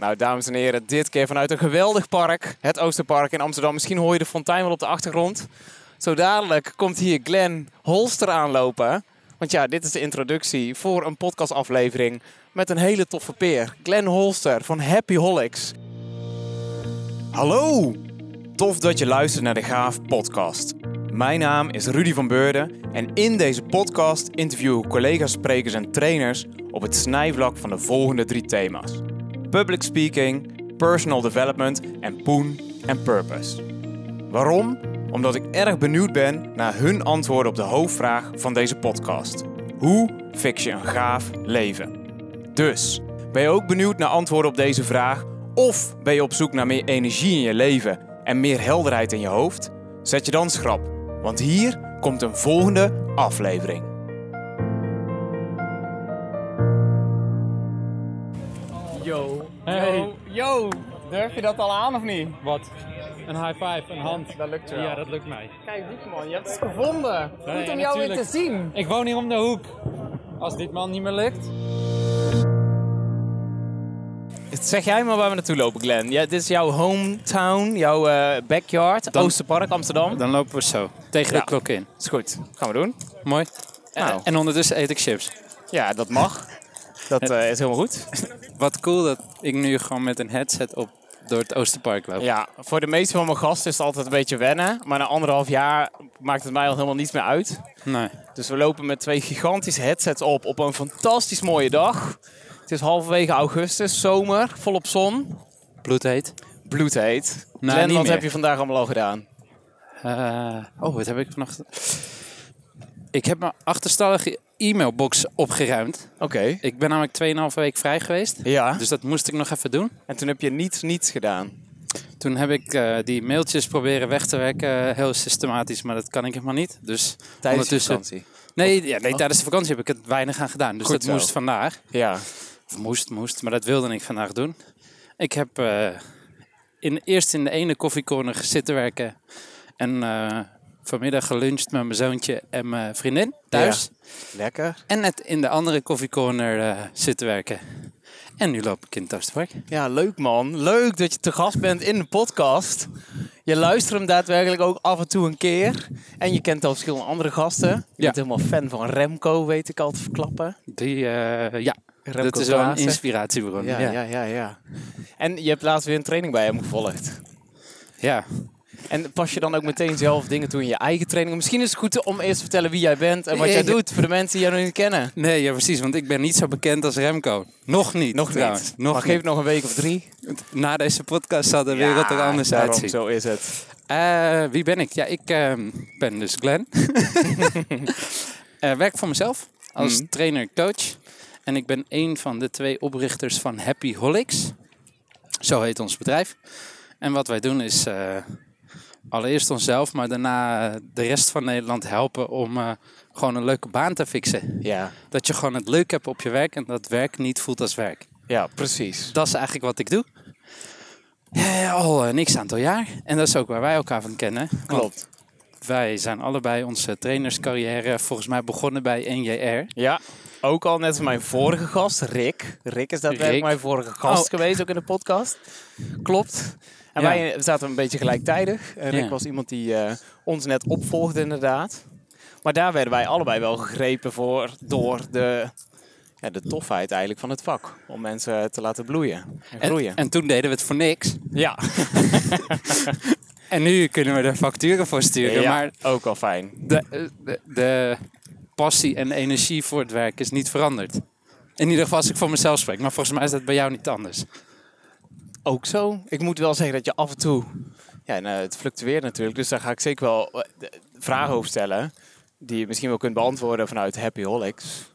Nou, dames en heren, dit keer vanuit een geweldig park. Het Oosterpark in Amsterdam. Misschien hoor je de fontein wel op de achtergrond. Zo dadelijk komt hier Glenn Holster aanlopen. Want ja, dit is de introductie voor een podcastaflevering met een hele toffe peer. Glenn Holster van Happy Holics. Hallo! Tof dat je luistert naar de Gaaf podcast. Mijn naam is Rudy van Beurden en in deze podcast interview ik collega's, sprekers en trainers op het snijvlak van de volgende drie thema's. Public speaking, personal development en poen en purpose. Waarom? Omdat ik erg benieuwd ben naar hun antwoorden op de hoofdvraag van deze podcast. Hoe fix je een gaaf leven? Dus, ben je ook benieuwd naar antwoorden op deze vraag? Of ben je op zoek naar meer energie in je leven en meer helderheid in je hoofd? Zet je dan schrap, want hier komt een volgende aflevering. Hey. yo, yo. Durf je dat al aan of niet? Wat? Een high five, een hand. Dat lukt wel. Ja, dat lukt mij. Kijk, dit man, je hebt het gevonden. Goed Nee, om jou weer te zien. Ik woon hier om de hoek. Als dit man niet meer lukt. Zeg jij maar waar we naartoe lopen, Glenn. Ja, dit is jouw hometown, jouw eh, backyard, Dan- Oosterpark, Amsterdam. Dan lopen we zo. Tegen Ja. de klok in. is goed, gaan we doen. Mooi. Nou. En, en ondertussen eet ik chips. Ja, dat mag. Dat eh, is helemaal goed. Wat cool dat ik nu gewoon met een headset op door het Oosterpark loop. Ja, voor de meeste van mijn gasten is het altijd een beetje wennen. Maar na anderhalf jaar maakt het mij al helemaal niets meer uit. Nee. Dus we lopen met twee gigantische headsets op op een fantastisch mooie dag. Het is halverwege augustus, zomer, volop zon. Bloedheet. Bloedheet. Nou, Glenn, wat meer. heb je vandaag allemaal al gedaan? Eh, oh, wat heb ik vanochtend? Ik heb mijn achterstallige e-mailbox opgeruimd. Oké. Ik ben namelijk 2,5 week vrij geweest. Ja, Dus dat moest ik nog even doen. en toen heb je niets, niets gedaan. Toen heb ik eh, die mailtjes proberen weg te werken, eh, heel systematisch, maar dat kan ik helemaal niet. Dus Tijdens ondertussen- vakantie. Nee, ja, nee, tijdens de vakantie heb ik het weinig aan gedaan. Dus Goed dat zo. moest vandaag. Ja. Of moest, moest, maar dat wilde ik vandaag doen. Ik heb eh, in, eerst in de ene koffiecorner zitten werken. En vanmiddag geluncht met mijn zoontje en mijn vriendin thuis. Lekker. En net in de andere koffiecorner eh zitten werken. En nu loop ik in het Oosterpark. Ja, leuk man. Leuk dat je te gast bent in de podcast. Je luistert hem daadwerkelijk ook af en toe een keer. En je kent al verschillende andere gasten. Je Ja. bent helemaal fan van Remco, weet ik al te verklappen. Die, eh, ja, Remco dat is wel een inspiratiebron. Ja, Ja, ja, ja, ja. En je hebt laatst weer een training bij hem gevolgd. ja. En pas je dan ook meteen zelf dingen toe in je eigen training? Misschien is het goed om eerst te vertellen wie jij bent en wat Ja, jij ja. doet voor de mensen die jou nog niet kennen. Nee, ja, precies, want ik ben niet zo bekend als Remco. Nog niet. Nog trouwens. niet. Nog maar niet. geef nog een week of drie. Na deze podcast zal de wereld er anders uitzien. Zo is het. Eh, wie ben ik? Ja, ik ehm, ben dus Glenn. Eh, werk voor mezelf als Mhm. trainer-coach. En ik ben een van de twee oprichters van Happy Holics. Zo heet ons bedrijf. En wat wij doen is eh, allereerst onszelf, maar daarna eh, de rest van Nederland helpen om eh, gewoon een leuke baan te fixen. Ja, Dat je gewoon het leuk hebt op je werk en dat werk niet voelt als werk. ja precies. Dat is eigenlijk wat ik doe. Ja, al een x aantal jaar. En dat is ook waar wij elkaar van kennen. Klopt. Wij zijn allebei onze trainerscarrière volgens mij begonnen bij NJR. Ja, ook al net als mijn vorige gast, Rick. Rick is daadwerkelijk mijn vorige gast Oh. geweest, ook in de podcast. Klopt. En wij zaten een beetje gelijktijdig. En Rick Ja. was iemand die eh, ons net opvolgde inderdaad. Maar daar werden wij allebei wel gegrepen voor door de, ja, de tofheid eigenlijk van het vak. Om mensen te laten bloeien en groeien. En, en toen deden we het voor niks. ja, En nu kunnen we er facturen voor sturen. ja Maar ook al fijn. de, de, de passie en energie voor het werk is niet veranderd. In ieder geval als ik voor mezelf spreek. Maar volgens mij is dat bij jou niet anders. Ook zo. Ik moet wel zeggen dat je af en toe... Ja, nou, het fluctueert natuurlijk. Dus daar ga ik zeker wel eh, vragen over stellen. Die je misschien wel kunt beantwoorden vanuit Happy Holics.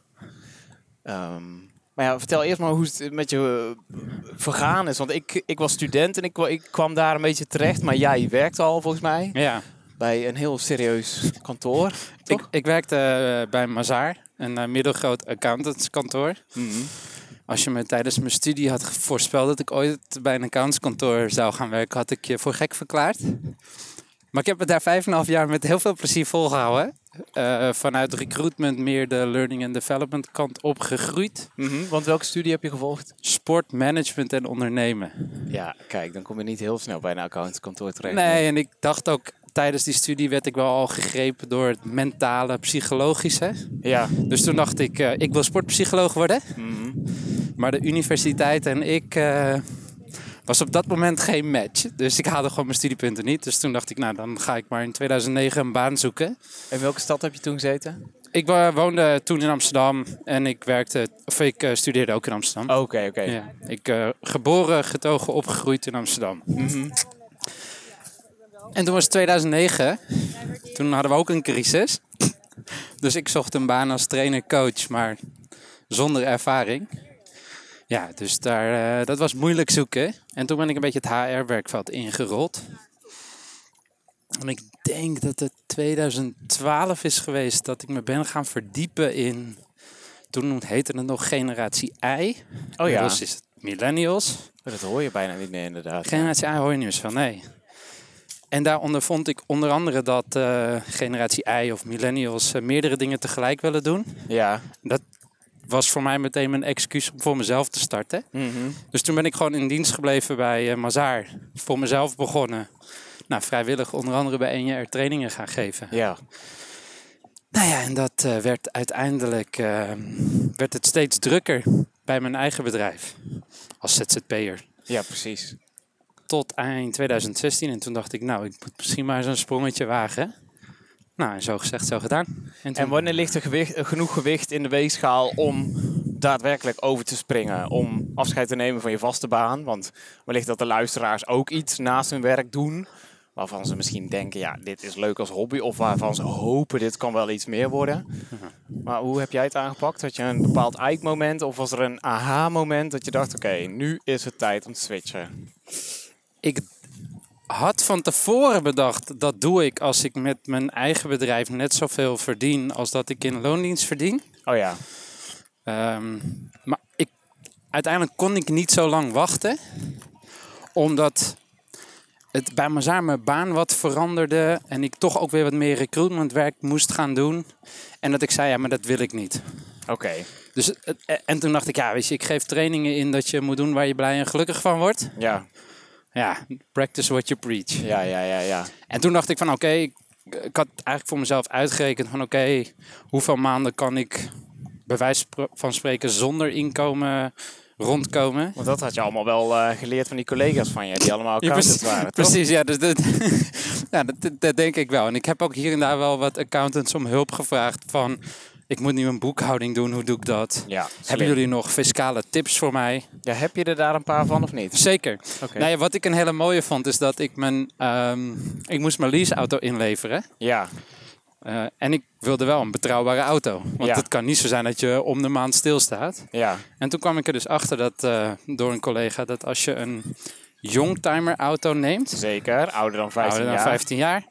Ehm, maar ja, vertel eerst maar hoe het met je eh, vergaan is. Want ik, ik was student en ik, ik kwam daar een beetje terecht. Maar jij werkte al volgens mij Ja. bij een heel serieus kantoor. Toch? Ik, ik werkte eh, bij Mazaar, een middelgroot accountantskantoor. Mhm. Als je me tijdens mijn studie had voorspeld dat ik ooit bij een accountantskantoor zou gaan werken, had ik je voor gek verklaard. Maar ik heb het daar vijf en een half jaar met heel veel plezier volgehouden. eh, vanuit recruitment meer de learning and development kant opgegroeid. Mhm, Want welke studie heb je gevolgd? Sport, management en ondernemen. Ja, kijk, dan kom je niet heel snel bij een accountantskantoor terecht. Nee, en ik dacht ook tijdens die studie werd ik wel al gegrepen door het mentale, psychologische. Ja. Dus toen dacht ik, eh, ik wil sportpsycholoog worden. Mhm. Maar de universiteit en ik eh, was op dat moment geen match. Dus ik haalde gewoon mijn studiepunten niet. Dus toen dacht ik, nou dan ga ik maar in 2009 een baan zoeken. In welke stad heb je toen gezeten? Ik woonde toen in Amsterdam en ik werkte, of ik eh, studeerde ook in Amsterdam. Oké, oké. Ja, ik eh, geboren, getogen, opgegroeid in Amsterdam. Mhm. En toen was het 2009. Toen hadden we ook een crisis. Dus ik zocht een baan als trainer-coach, maar zonder ervaring. Ja, dus daar, eh, dat was moeilijk zoeken. En toen ben ik een beetje het HR-werkveld ingerold. En ik denk dat het 2012 is geweest dat ik me ben gaan verdiepen in... Toen heette het nog Generatie I. Oh ja, Inmiddels is het Millennials. dat hoor je bijna niet meer inderdaad. Generatie A hoor je nieuws van, nee. En daaronder vond ik onder andere dat eh, generatie I of millennials eh, meerdere dingen tegelijk willen doen. Ja. Dat was voor mij meteen mijn excuus om voor mezelf te starten. Mhm. Dus toen ben ik gewoon in dienst gebleven bij eh Mazaar. Voor mezelf begonnen. Nou, vrijwillig onder andere bij NJR trainingen gaan geven. Ja. Nou ja, en dat eh, werd uiteindelijk eh, werd het steeds drukker bij mijn eigen bedrijf. Als ZZP'er. Ja, precies. tot eind 2016. En toen dacht ik, nou, ik moet misschien maar eens een sprongetje wagen. Nou, en zo gezegd, zo gedaan. En toen, En wanneer ligt er gewicht, eh, genoeg gewicht in de weegschaal om daadwerkelijk over te springen? Om afscheid te nemen van je vaste baan? Want wellicht dat de luisteraars ook iets naast hun werk doen. Waarvan ze misschien denken, ja, dit is leuk als hobby. Of waarvan ze hopen, dit kan wel iets meer worden. Maar hoe heb jij het aangepakt? Had je een bepaald eikmoment? Of was er een aha-moment dat je dacht, oké, nu is het tijd om te switchen? ik had van tevoren bedacht, dat doe ik als ik met mijn eigen bedrijf net zoveel verdien als dat ik in loondienst verdien. Oh ja, Ehm, maar ik, uiteindelijk kon ik niet zo lang wachten. Omdat het bij Mazaar mijn baan wat veranderde. En ik toch ook weer wat meer recruitmentwerk moest gaan doen. En dat ik zei, ja, maar dat wil ik niet. oké. Dus, en toen dacht ik, ja, weet je, ik geef trainingen in dat je moet doen waar je blij en gelukkig van wordt. Ja, Ja, practice what you preach. ja, ja, ja, ja. En toen dacht ik van, oké, ik, ik had eigenlijk voor mezelf uitgerekend van, oké, hoeveel maanden kan ik bij wijze van spreken zonder inkomen rondkomen? Want dat had je allemaal wel eh, geleerd van die collega's van je, die allemaal accountants waren, toch? precies, ja, dus dat, ja dat- dat denk ik wel. En ik heb ook hier en daar wel wat accountants om hulp gevraagd van, ik moet nu een boekhouding doen, hoe doe ik dat? Ja. Hebben jullie nog fiscale tips voor mij? Ja, heb je er daar een paar van of niet? Zeker. Oké. Nou ja, wat ik een hele mooie vond, is dat ik mijn, ehm, ik moest mijn leaseauto inleveren. Ja, Eh, en ik wilde wel een betrouwbare auto. Want Ja. het kan niet zo zijn dat je om de maand stilstaat. ja, En toen kwam ik er dus achter dat, eh, door een collega dat als je een youngtimer auto neemt, zeker. Ouder dan 15 ouder dan jaar. 15 jaar,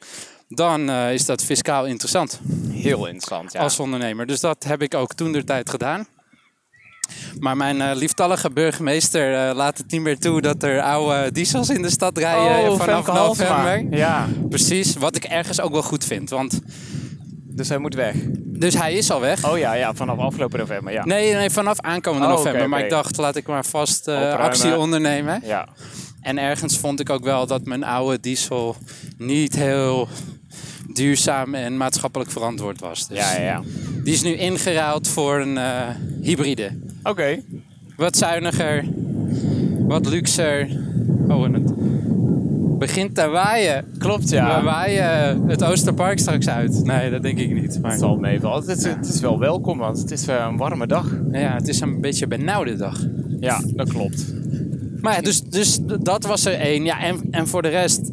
dan eh, is dat fiscaal interessant Heel interessant, ja. als ondernemer. Dus dat heb ik ook toen de tijd gedaan. Maar mijn eh, lieftallige burgemeester eh, laat het niet meer toe dat er oude diesels in de stad rijden oh, vanaf november. Ja, Precies, wat ik ergens ook wel goed vind. Want, dus hij moet weg. dus hij is al weg. Oh ja, ja, vanaf afgelopen november, ja. Nee, nee, vanaf aankomende Oh, november. Maar ik dacht, laat ik maar vast eh, actie ondernemen. Ja, En ergens vond ik ook wel dat mijn oude diesel niet heel duurzaam en maatschappelijk verantwoord was. Dus ja, ja. ja. die is nu ingeruild voor een eh, hybride. Oké. Wat zuiniger, wat luxer. Oh, en het begint te waaien. Klopt, We ja. waaien het Oosterpark straks uit. Nee, dat denk ik niet. Maar Het zal meevallen. Het is, het is wel welkom, want het is eh, een warme dag. ja, het is een beetje een benauwde dag. Ja, dat klopt. Maar ja, dus, dus dat was er één. Ja, en, en voor de rest.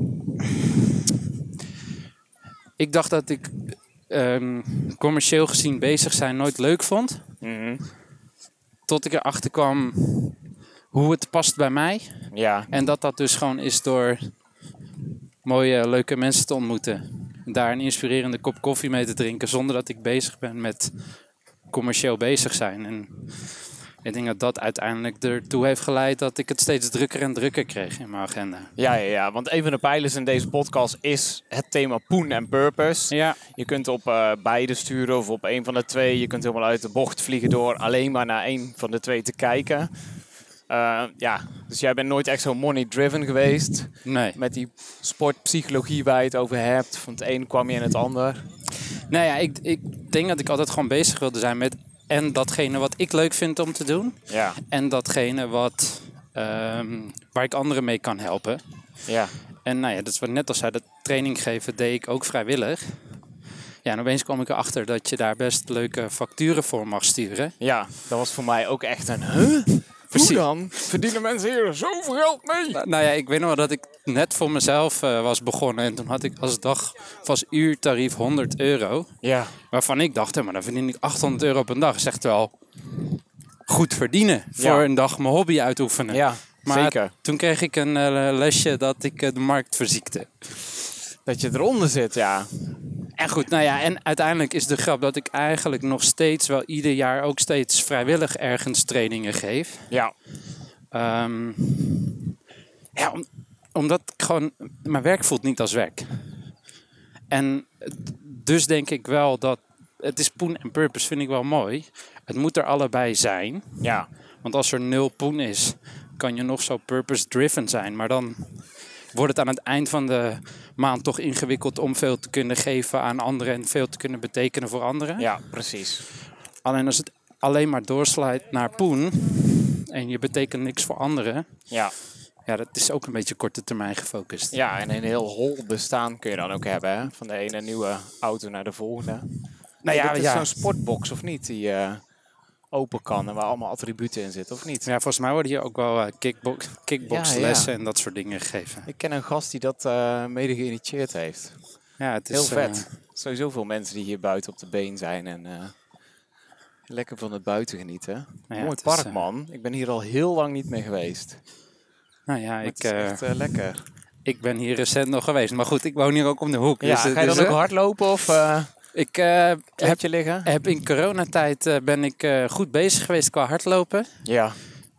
Ik dacht dat ik ehm, commercieel gezien bezig zijn nooit leuk vond. Mhm. Tot ik erachter kwam hoe het past bij mij. Ja, En dat dat dus gewoon is door mooie, leuke mensen te ontmoeten. Daar een inspirerende kop koffie mee te drinken zonder dat ik bezig ben met commercieel bezig zijn. En Ik denk dat dat uiteindelijk ertoe heeft geleid dat ik het steeds drukker en drukker kreeg in mijn agenda. Ja, ja, ja, want een van de pijlers in deze podcast is het thema poen en purpose. Ja, Je kunt op eh, beide sturen of op een van de twee. Je kunt helemaal uit de bocht vliegen door alleen maar naar één van de twee te kijken. Eh, ja, dus jij bent nooit echt zo money-driven geweest. nee. Met die sportpsychologie waar je het over hebt. Van het een kwam je in het ander. Nou ja, ik, ik denk dat ik altijd gewoon bezig wilde zijn met en datgene wat ik leuk vind om te doen. Ja, En datgene wat, ehm, waar ik anderen mee kan helpen. ja. En nou ja, dat is wat net al zei, dat training geven deed ik ook vrijwillig. Ja, en opeens kwam ik erachter dat je daar best leuke facturen voor mag sturen. Ja, dat was voor mij ook echt een... Huh? Precies. Hoe dan? Verdienen mensen hier zoveel geld mee? Nou, nou ja, ik weet nog wel dat ik net voor mezelf eh, was begonnen. En toen had ik als dag, als uurtarief 100 euro. Ja, Waarvan ik dacht, hé, maar dan verdien ik 800 euro op een dag. Echt wel goed verdienen voor Ja. een dag mijn hobby uitoefenen. ja Maar zeker. toen kreeg ik een eh, lesje dat ik eh, de markt verziekte. Dat je eronder zit, ja. En goed, nou ja, en uiteindelijk is de grap dat ik eigenlijk nog steeds wel ieder jaar ook steeds vrijwillig ergens trainingen geef. Ja, Ehm, ja, om- omdat ik gewoon, mijn werk voelt niet als werk. En dus denk ik wel dat, het is poen en purpose vind ik wel mooi. Het moet er allebei zijn. ja. Want als er nul poen is, kan je nog zo purpose-driven zijn. Maar dan wordt het aan het eind van de maand toch ingewikkeld om veel te kunnen geven aan anderen en veel te kunnen betekenen voor anderen. Ja, precies. Alleen als het alleen maar doorslijt naar poen en je betekent niks voor anderen, Ja. ja, dat is ook een beetje korte termijn gefocust. ja, en een heel hol bestaan kun je dan ook hebben, hè? Van de ene nieuwe auto naar de volgende. Nou ja, ja, is ja. zo'n sportbox of niet, die eh, open kan en waar allemaal attributen in zitten, of niet? Ja, volgens mij worden hier ook wel eh, kickbox, kickboxlessen Ja, en dat soort dingen gegeven. Ik ken een gast die dat eh, mede geïnitieerd heeft. Ja, het is Heel vet. eh, Sowieso veel mensen die hier buiten op de been zijn en eh, lekker van het buiten genieten. ja, Mooi park, eh, man. Ik ben hier al heel lang niet meer geweest. nou ja, Maar ik, het is eh, echt eh, lekker. ik ben hier recent nog geweest. Maar goed, ik woon hier ook om de hoek. Ja, dus, ga je dan ook eh, hardlopen of eh Ik eh, heb, je liggen? heb in coronatijd eh, ben ik eh, goed bezig geweest qua hardlopen. Ja.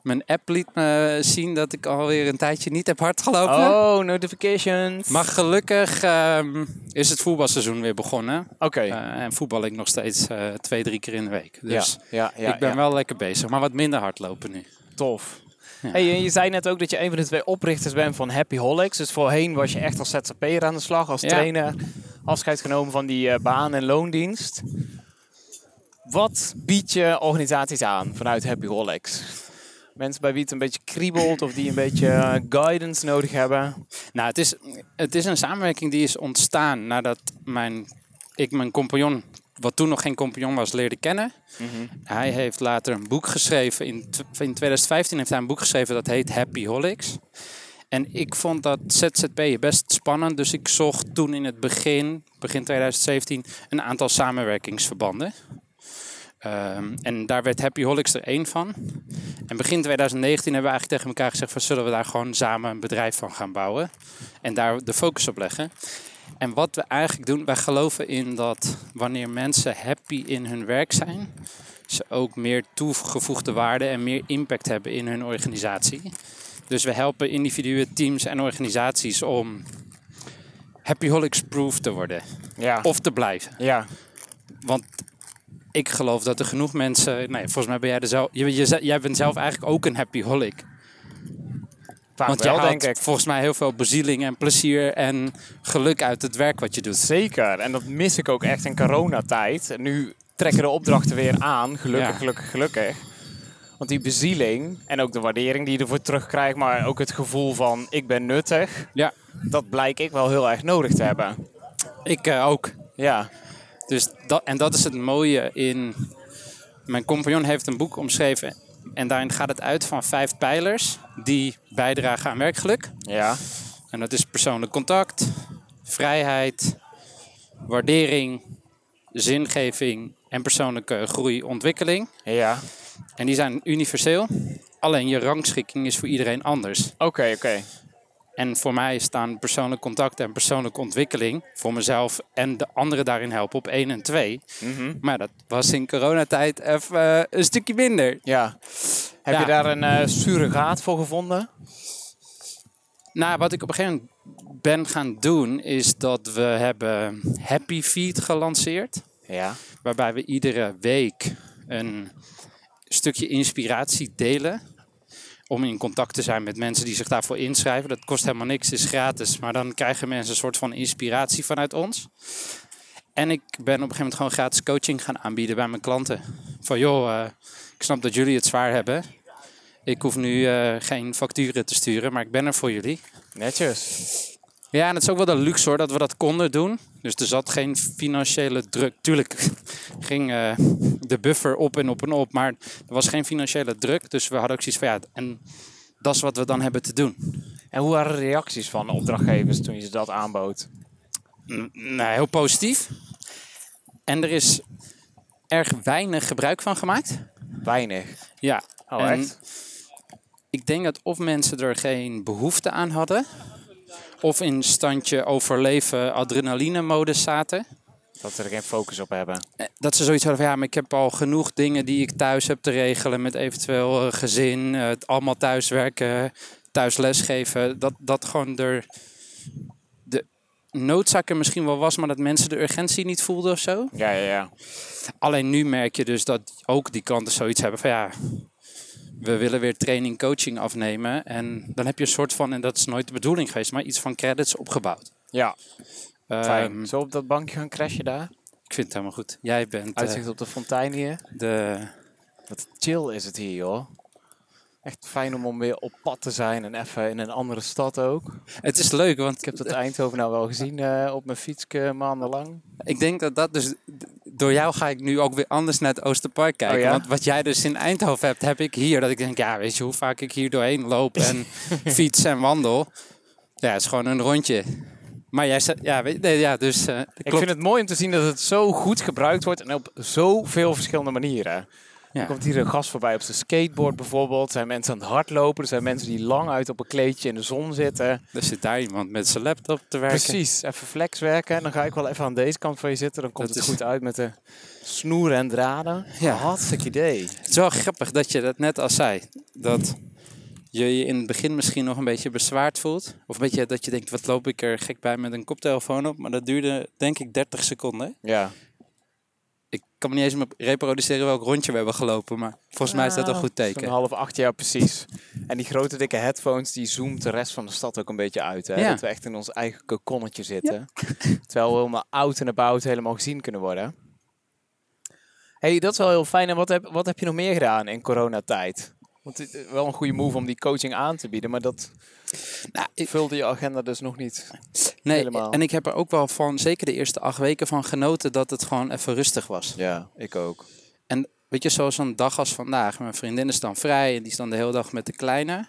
Mijn app liet me zien dat ik alweer een tijdje niet heb hardgelopen. Oh, notifications. Maar gelukkig ehm, is het voetbalseizoen weer begonnen. Oké. En voetbal ik nog steeds twee, drie keer in de week. Dus ja, ja, ja, ik ben ja. wel lekker bezig. Maar wat minder hardlopen nu. tof. Ja. Hey, je zei net ook dat je een van de twee oprichters bent van Happy Holics. Dus voorheen was je echt als ZZP'er aan de slag, als Ja. trainer. Afscheid genomen van die eh, baan- en loondienst. Wat biedt je organisaties aan vanuit Happy Holics? Mensen bij wie het een beetje kriebelt of die een beetje eh, guidance nodig hebben. Nou, het is, het is een samenwerking die is ontstaan nadat mijn, ik mijn compagnon, wat toen nog geen compagnon was, leerde kennen. Hij heeft later een boek geschreven. In, in 2015 heeft hij een boek geschreven dat heet Happy Holics. En ik vond dat ZZP'en best spannend. Dus ik zocht toen in het begin, begin 2017, een aantal samenwerkingsverbanden. Ehm, en daar werd Happy Holics er één van. En begin 2019 hebben we eigenlijk tegen elkaar gezegd: van, zullen we daar gewoon samen een bedrijf van gaan bouwen? En daar de focus op leggen. En wat we eigenlijk doen, wij geloven in dat wanneer mensen happy in hun werk zijn, ze ook meer toegevoegde waarde en meer impact hebben in hun organisatie. Dus we helpen individuen, teams en organisaties om happy holics proof te worden Ja. of te blijven. ja. Want ik geloof dat er genoeg mensen. Nee, volgens mij ben jij er zelf. Je, jij bent zelf eigenlijk ook een happy holic. Vaak Want wel, haalt denk ik. volgens mij heel veel bezieling en plezier en geluk uit het werk wat je doet. Zeker. En dat mis ik ook echt in coronatijd. En nu trekken de opdrachten weer aan. Gelukkig, Ja. gelukkig, gelukkig. Want die bezieling en ook de waardering die je ervoor terugkrijgt, maar ook het gevoel van ik ben nuttig, Ja, dat blijk ik wel heel erg nodig te hebben. ik eh, ook. Ja, Dus dat, en dat is het mooie in. Mijn compagnon heeft een boek omschreven. En daarin gaat het uit van vijf pijlers die bijdragen aan werkgeluk. ja, En dat is persoonlijk contact, vrijheid, waardering, zingeving en persoonlijke groei, ontwikkeling. ja. En die zijn universeel. Alleen je rangschikking is voor iedereen anders. Oké, oké. En voor mij staan persoonlijk contact en persoonlijke ontwikkeling voor mezelf en de anderen daarin helpen op 1 en 2. Mhm. Maar dat was in coronatijd even eh, een stukje minder. Ja. Heb Ja. je daar een eh surrogaat voor gevonden? Nou, wat ik op een gegeven moment ben gaan doen, is dat we hebben Happy Feed gelanceerd. Ja. Waarbij we iedere week een stukje inspiratie delen. Om in contact te zijn met mensen die zich daarvoor inschrijven. Dat kost helemaal niks, is gratis. Maar dan krijgen mensen een soort van inspiratie vanuit ons. En ik ben op een gegeven moment gewoon gratis coaching gaan aanbieden bij mijn klanten. Van joh, eh, ik snap dat jullie het zwaar hebben. Ik hoef nu eh, geen facturen te sturen, maar ik ben er voor jullie. Netjes. Ja, en het is ook wel de luxe hoor dat we dat konden doen. Dus er zat geen financiële druk. Tuurlijk ging eh, de buffer op en op en op, maar er was geen financiële druk. Dus we hadden ook zoiets van ja, en dat is wat we dan hebben te doen. En hoe waren de reacties van opdrachtgevers toen je ze dat aanbood? N- Nou, heel positief. En er is erg weinig gebruik van gemaakt. Weinig. Ja, Oh, echt? ik denk dat of mensen er geen behoefte aan hadden, of in standje overleven adrenaline modus zaten. Dat ze er geen focus op hebben. Eh, Dat ze zoiets hadden van ja, maar ik heb al genoeg dingen die ik thuis heb te regelen met eventueel eh, gezin, eh, het allemaal thuiswerken, thuis lesgeven. Dat, dat gewoon er de noodzaak er misschien wel was, maar dat mensen de urgentie niet voelden of zo. Ja, ja, ja. Alleen nu merk je dus dat ook die klanten zoiets hebben van ja, we willen weer training, coaching afnemen. En dan heb je een soort van, en dat is nooit de bedoeling geweest, maar iets van credits opgebouwd. Ja, fijn. Ehm, Zo op dat bankje gaan crashen daar. ik vind het helemaal goed. Jij bent eh, Uitzicht op de fontein hier. de Wat chill is het hier, joh. Echt fijn om, om weer op pad te zijn en even in een andere stad ook. Het is leuk, want Ik heb dat Eindhoven nou wel gezien eh, op mijn fiets maandenlang. ik denk dat dat dus... Door jou ga ik nu ook weer anders naar het Oosterpark kijken. Oh ja? Want wat jij dus in Eindhoven hebt, heb ik hier. Dat ik denk, ja, weet je hoe vaak ik hier doorheen loop en fiets en wandel. Ja, het is gewoon een rondje. Maar jij zegt, ja, weet, nee, ja, dus eh, Ik vind het mooi om te zien dat het zo goed gebruikt wordt en op zoveel verschillende manieren. Ja. Er komt hier een gast voorbij op zijn skateboard bijvoorbeeld. Er zijn mensen aan het hardlopen. Er zijn mensen die lang uit op een kleedje in de zon zitten. Er zit daar iemand met zijn laptop te werken. Precies, even flex werken. En dan ga ik wel even aan deze kant van je zitten. Dan komt Dat het is- goed uit met de snoeren en draden. Ja. Hartstikke idee. Het is wel grappig dat je dat net al zei. Dat je je in het begin misschien nog een beetje bezwaard voelt. Of een beetje dat je denkt, wat loop ik er gek bij met een koptelefoon op. Maar dat duurde denk ik 30 seconden. Ja. Ik kan me niet eens meer reproduceren welk rondje we hebben gelopen. Maar volgens mij is dat een goed Zo'n teken. half acht jaar precies. En die grote dikke headphones, die zoomt de rest van de stad ook een beetje uit. Hè? Ja. Dat we echt in ons eigen kokonnetje zitten. Terwijl we helemaal out en about helemaal gezien kunnen worden. hey, dat is wel heel fijn. En wat heb, wat heb je nog meer gedaan in coronatijd? Want het is wel een goede move om die coaching aan te bieden, maar dat Nou, ik- vulde je agenda dus nog niet. Nee, helemaal. en ik heb er ook wel van, zeker de eerste acht weken van genoten dat het gewoon even rustig was. Ja, ik ook. En weet je, zoals een dag als vandaag. Mijn vriendin is dan vrij en die is dan de hele dag met de kleine.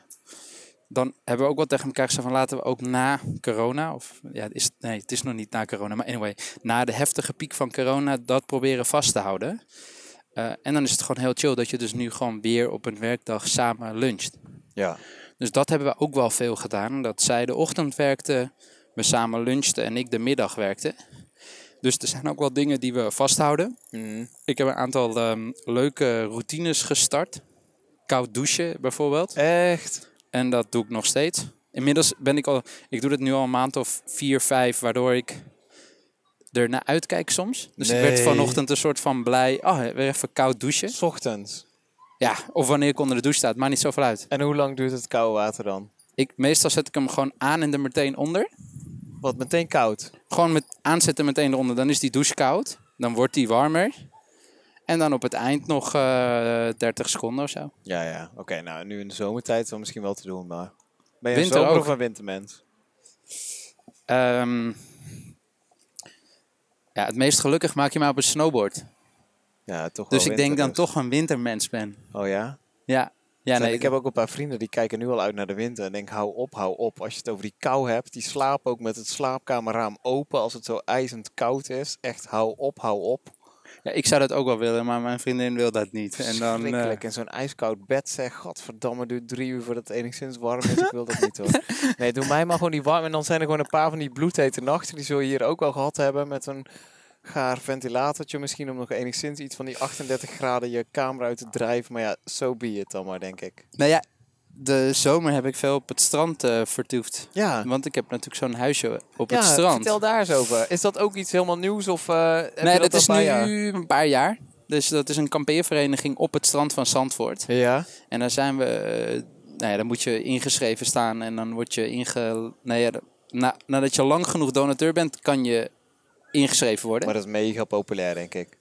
Dan hebben we ook wel tegen elkaar gezegd van laten we ook na corona, of ja, het is, nee, het is nog niet na corona, maar anyway, na de heftige piek van corona, dat proberen vast te houden. Eh, en dan is het gewoon heel chill dat je dus nu gewoon weer op een werkdag samen luncht. Ja. Dus dat hebben we ook wel veel gedaan. Dat zij de ochtend werkte, we samen lunchten en ik de middag werkte. Dus er zijn ook wel dingen die we vasthouden. Mhm. Ik heb een aantal ehm, leuke routines gestart. Koud douchen bijvoorbeeld. Echt? En dat doe ik nog steeds. Inmiddels ben ik al, ik doe het nu al een maand of vier, vijf, waardoor ik er naar uitkijk soms. Dus ik werd vanochtend een soort van blij, oh, weer even koud douchen. S ochtends. Ja, of wanneer ik onder de douche sta, het maakt niet zoveel uit. En hoe lang duurt het koude water dan? Ik, meestal zet ik hem gewoon aan en er meteen onder. Wat meteen koud. Gewoon met aanzetten meteen eronder, dan is die douche koud. Dan wordt die warmer. En dan op het eind nog eh 30 seconden of zo. Ja, ja. Oké, nou nu in de zomertijd dat misschien wel te doen, maar... Ben je een Winter zomer- ook. of een wintermens? Ehm, ja, het meest gelukkig maak je mij op een snowboard. Ja, toch wel Dus ik denk dan toch een wintermens ben. Oh ja? Ja, ja nee. ik heb ook een paar vrienden die kijken nu al uit naar de winter en denk hou op, hou op. Als je het over die kou hebt, die slapen ook met het slaapkamerraam open als het zo ijzend koud is. Echt hou op, hou op. Ja, ik zou dat ook wel willen, maar mijn vriendin wil dat niet. En dan, eh, Schrikkelijk. In zo'n ijskoud bed zeg, godverdamme, duurt drie uur voordat het enigszins warm is. Ik wil dat niet hoor. Nee, doe mij maar gewoon niet warm. En dan zijn er gewoon een paar van die bloedhete nachten. Die zul je hier ook wel gehad hebben met een gaar ventilatortje misschien. Om nog enigszins iets van die 38 graden je kamer uit te drijven. Maar ja, so be it dan maar, denk ik. nou ja, de zomer heb ik veel op het strand eh, vertoefd. Ja, Want ik heb natuurlijk zo'n huisje op ja het strand. vertel daar eens over. Is dat ook iets helemaal nieuws? Of, heb nee, dat, al is nu jaar? een paar jaar. Dus dat is een kampeervereniging op het strand van Zandvoort. Ja, En daar zijn we, eh, nou ja, dan moet je ingeschreven staan en dan word je inge... Nee, ja, na, nadat je lang genoeg donateur bent, kan je ingeschreven worden. maar dat is mega populair, denk ik.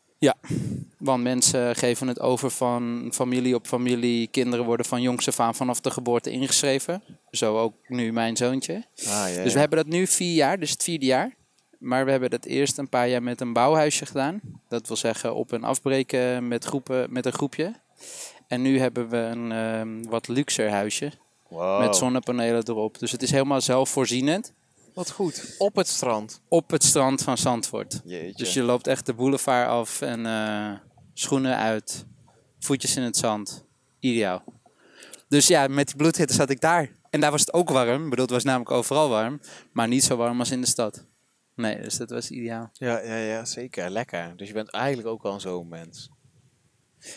Want mensen geven het over van familie op familie. Kinderen worden van jongs af aan vanaf de geboorte ingeschreven. Zo ook nu mijn zoontje. Ah, ja, Dus ja. we hebben dat nu vier jaar, dus het vierde jaar. Maar we hebben dat eerst een paar jaar met een bouwhuisje gedaan. Dat wil zeggen op en afbreken met, groepen, met een groepje. En nu hebben we een ehm, wat luxer huisje Wow. met zonnepanelen erop. Dus het is helemaal zelfvoorzienend Wat goed. Op het strand. op het strand van Zandvoort. Jeetje. Dus je loopt echt de boulevard af en eh, schoenen uit, voetjes in het zand. Ideaal. Dus ja, met die bloedhitte zat ik daar. En daar was het ook warm. Ik bedoel, het was namelijk overal warm. Maar niet zo warm als in de stad. Nee, dus dat was ideaal. Ja, ja, ja, zeker. Lekker. Dus je bent eigenlijk ook wel een zomermens.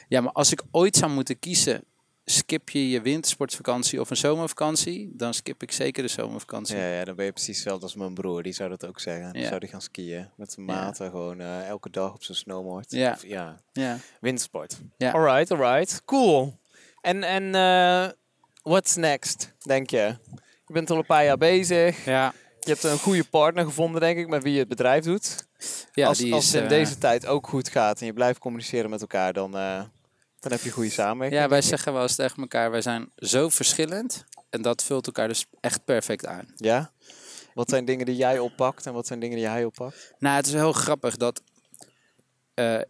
Ja, maar als ik ooit zou moeten kiezen, skip je je wintersportvakantie of een zomervakantie, dan skip ik zeker de zomervakantie. Ja, ja, dan ben je precies hetzelfde als mijn broer. Die zou dat ook zeggen. Die Ja. zou die gaan skiën. Met zijn Ja. maten gewoon eh, elke dag op zijn snowboard. Ja. Of, ja. Ja. Wintersport. Ja. Alright, alright. Cool. En, en eh, what's next, denk je? Je bent al een paar jaar bezig. Ja, Je hebt een goede partner gevonden, denk ik, met wie je het bedrijf doet. ja als die als is, het in eh, deze tijd ook goed gaat en je blijft communiceren met elkaar, dan, eh, dan heb je goede samenwerking. Ja, wij zeggen wel eens tegen elkaar, wij zijn zo verschillend. En dat vult elkaar dus echt perfect aan. Ja? Wat zijn dingen die jij oppakt en wat zijn dingen die hij oppakt? Nou, het is heel grappig dat eh,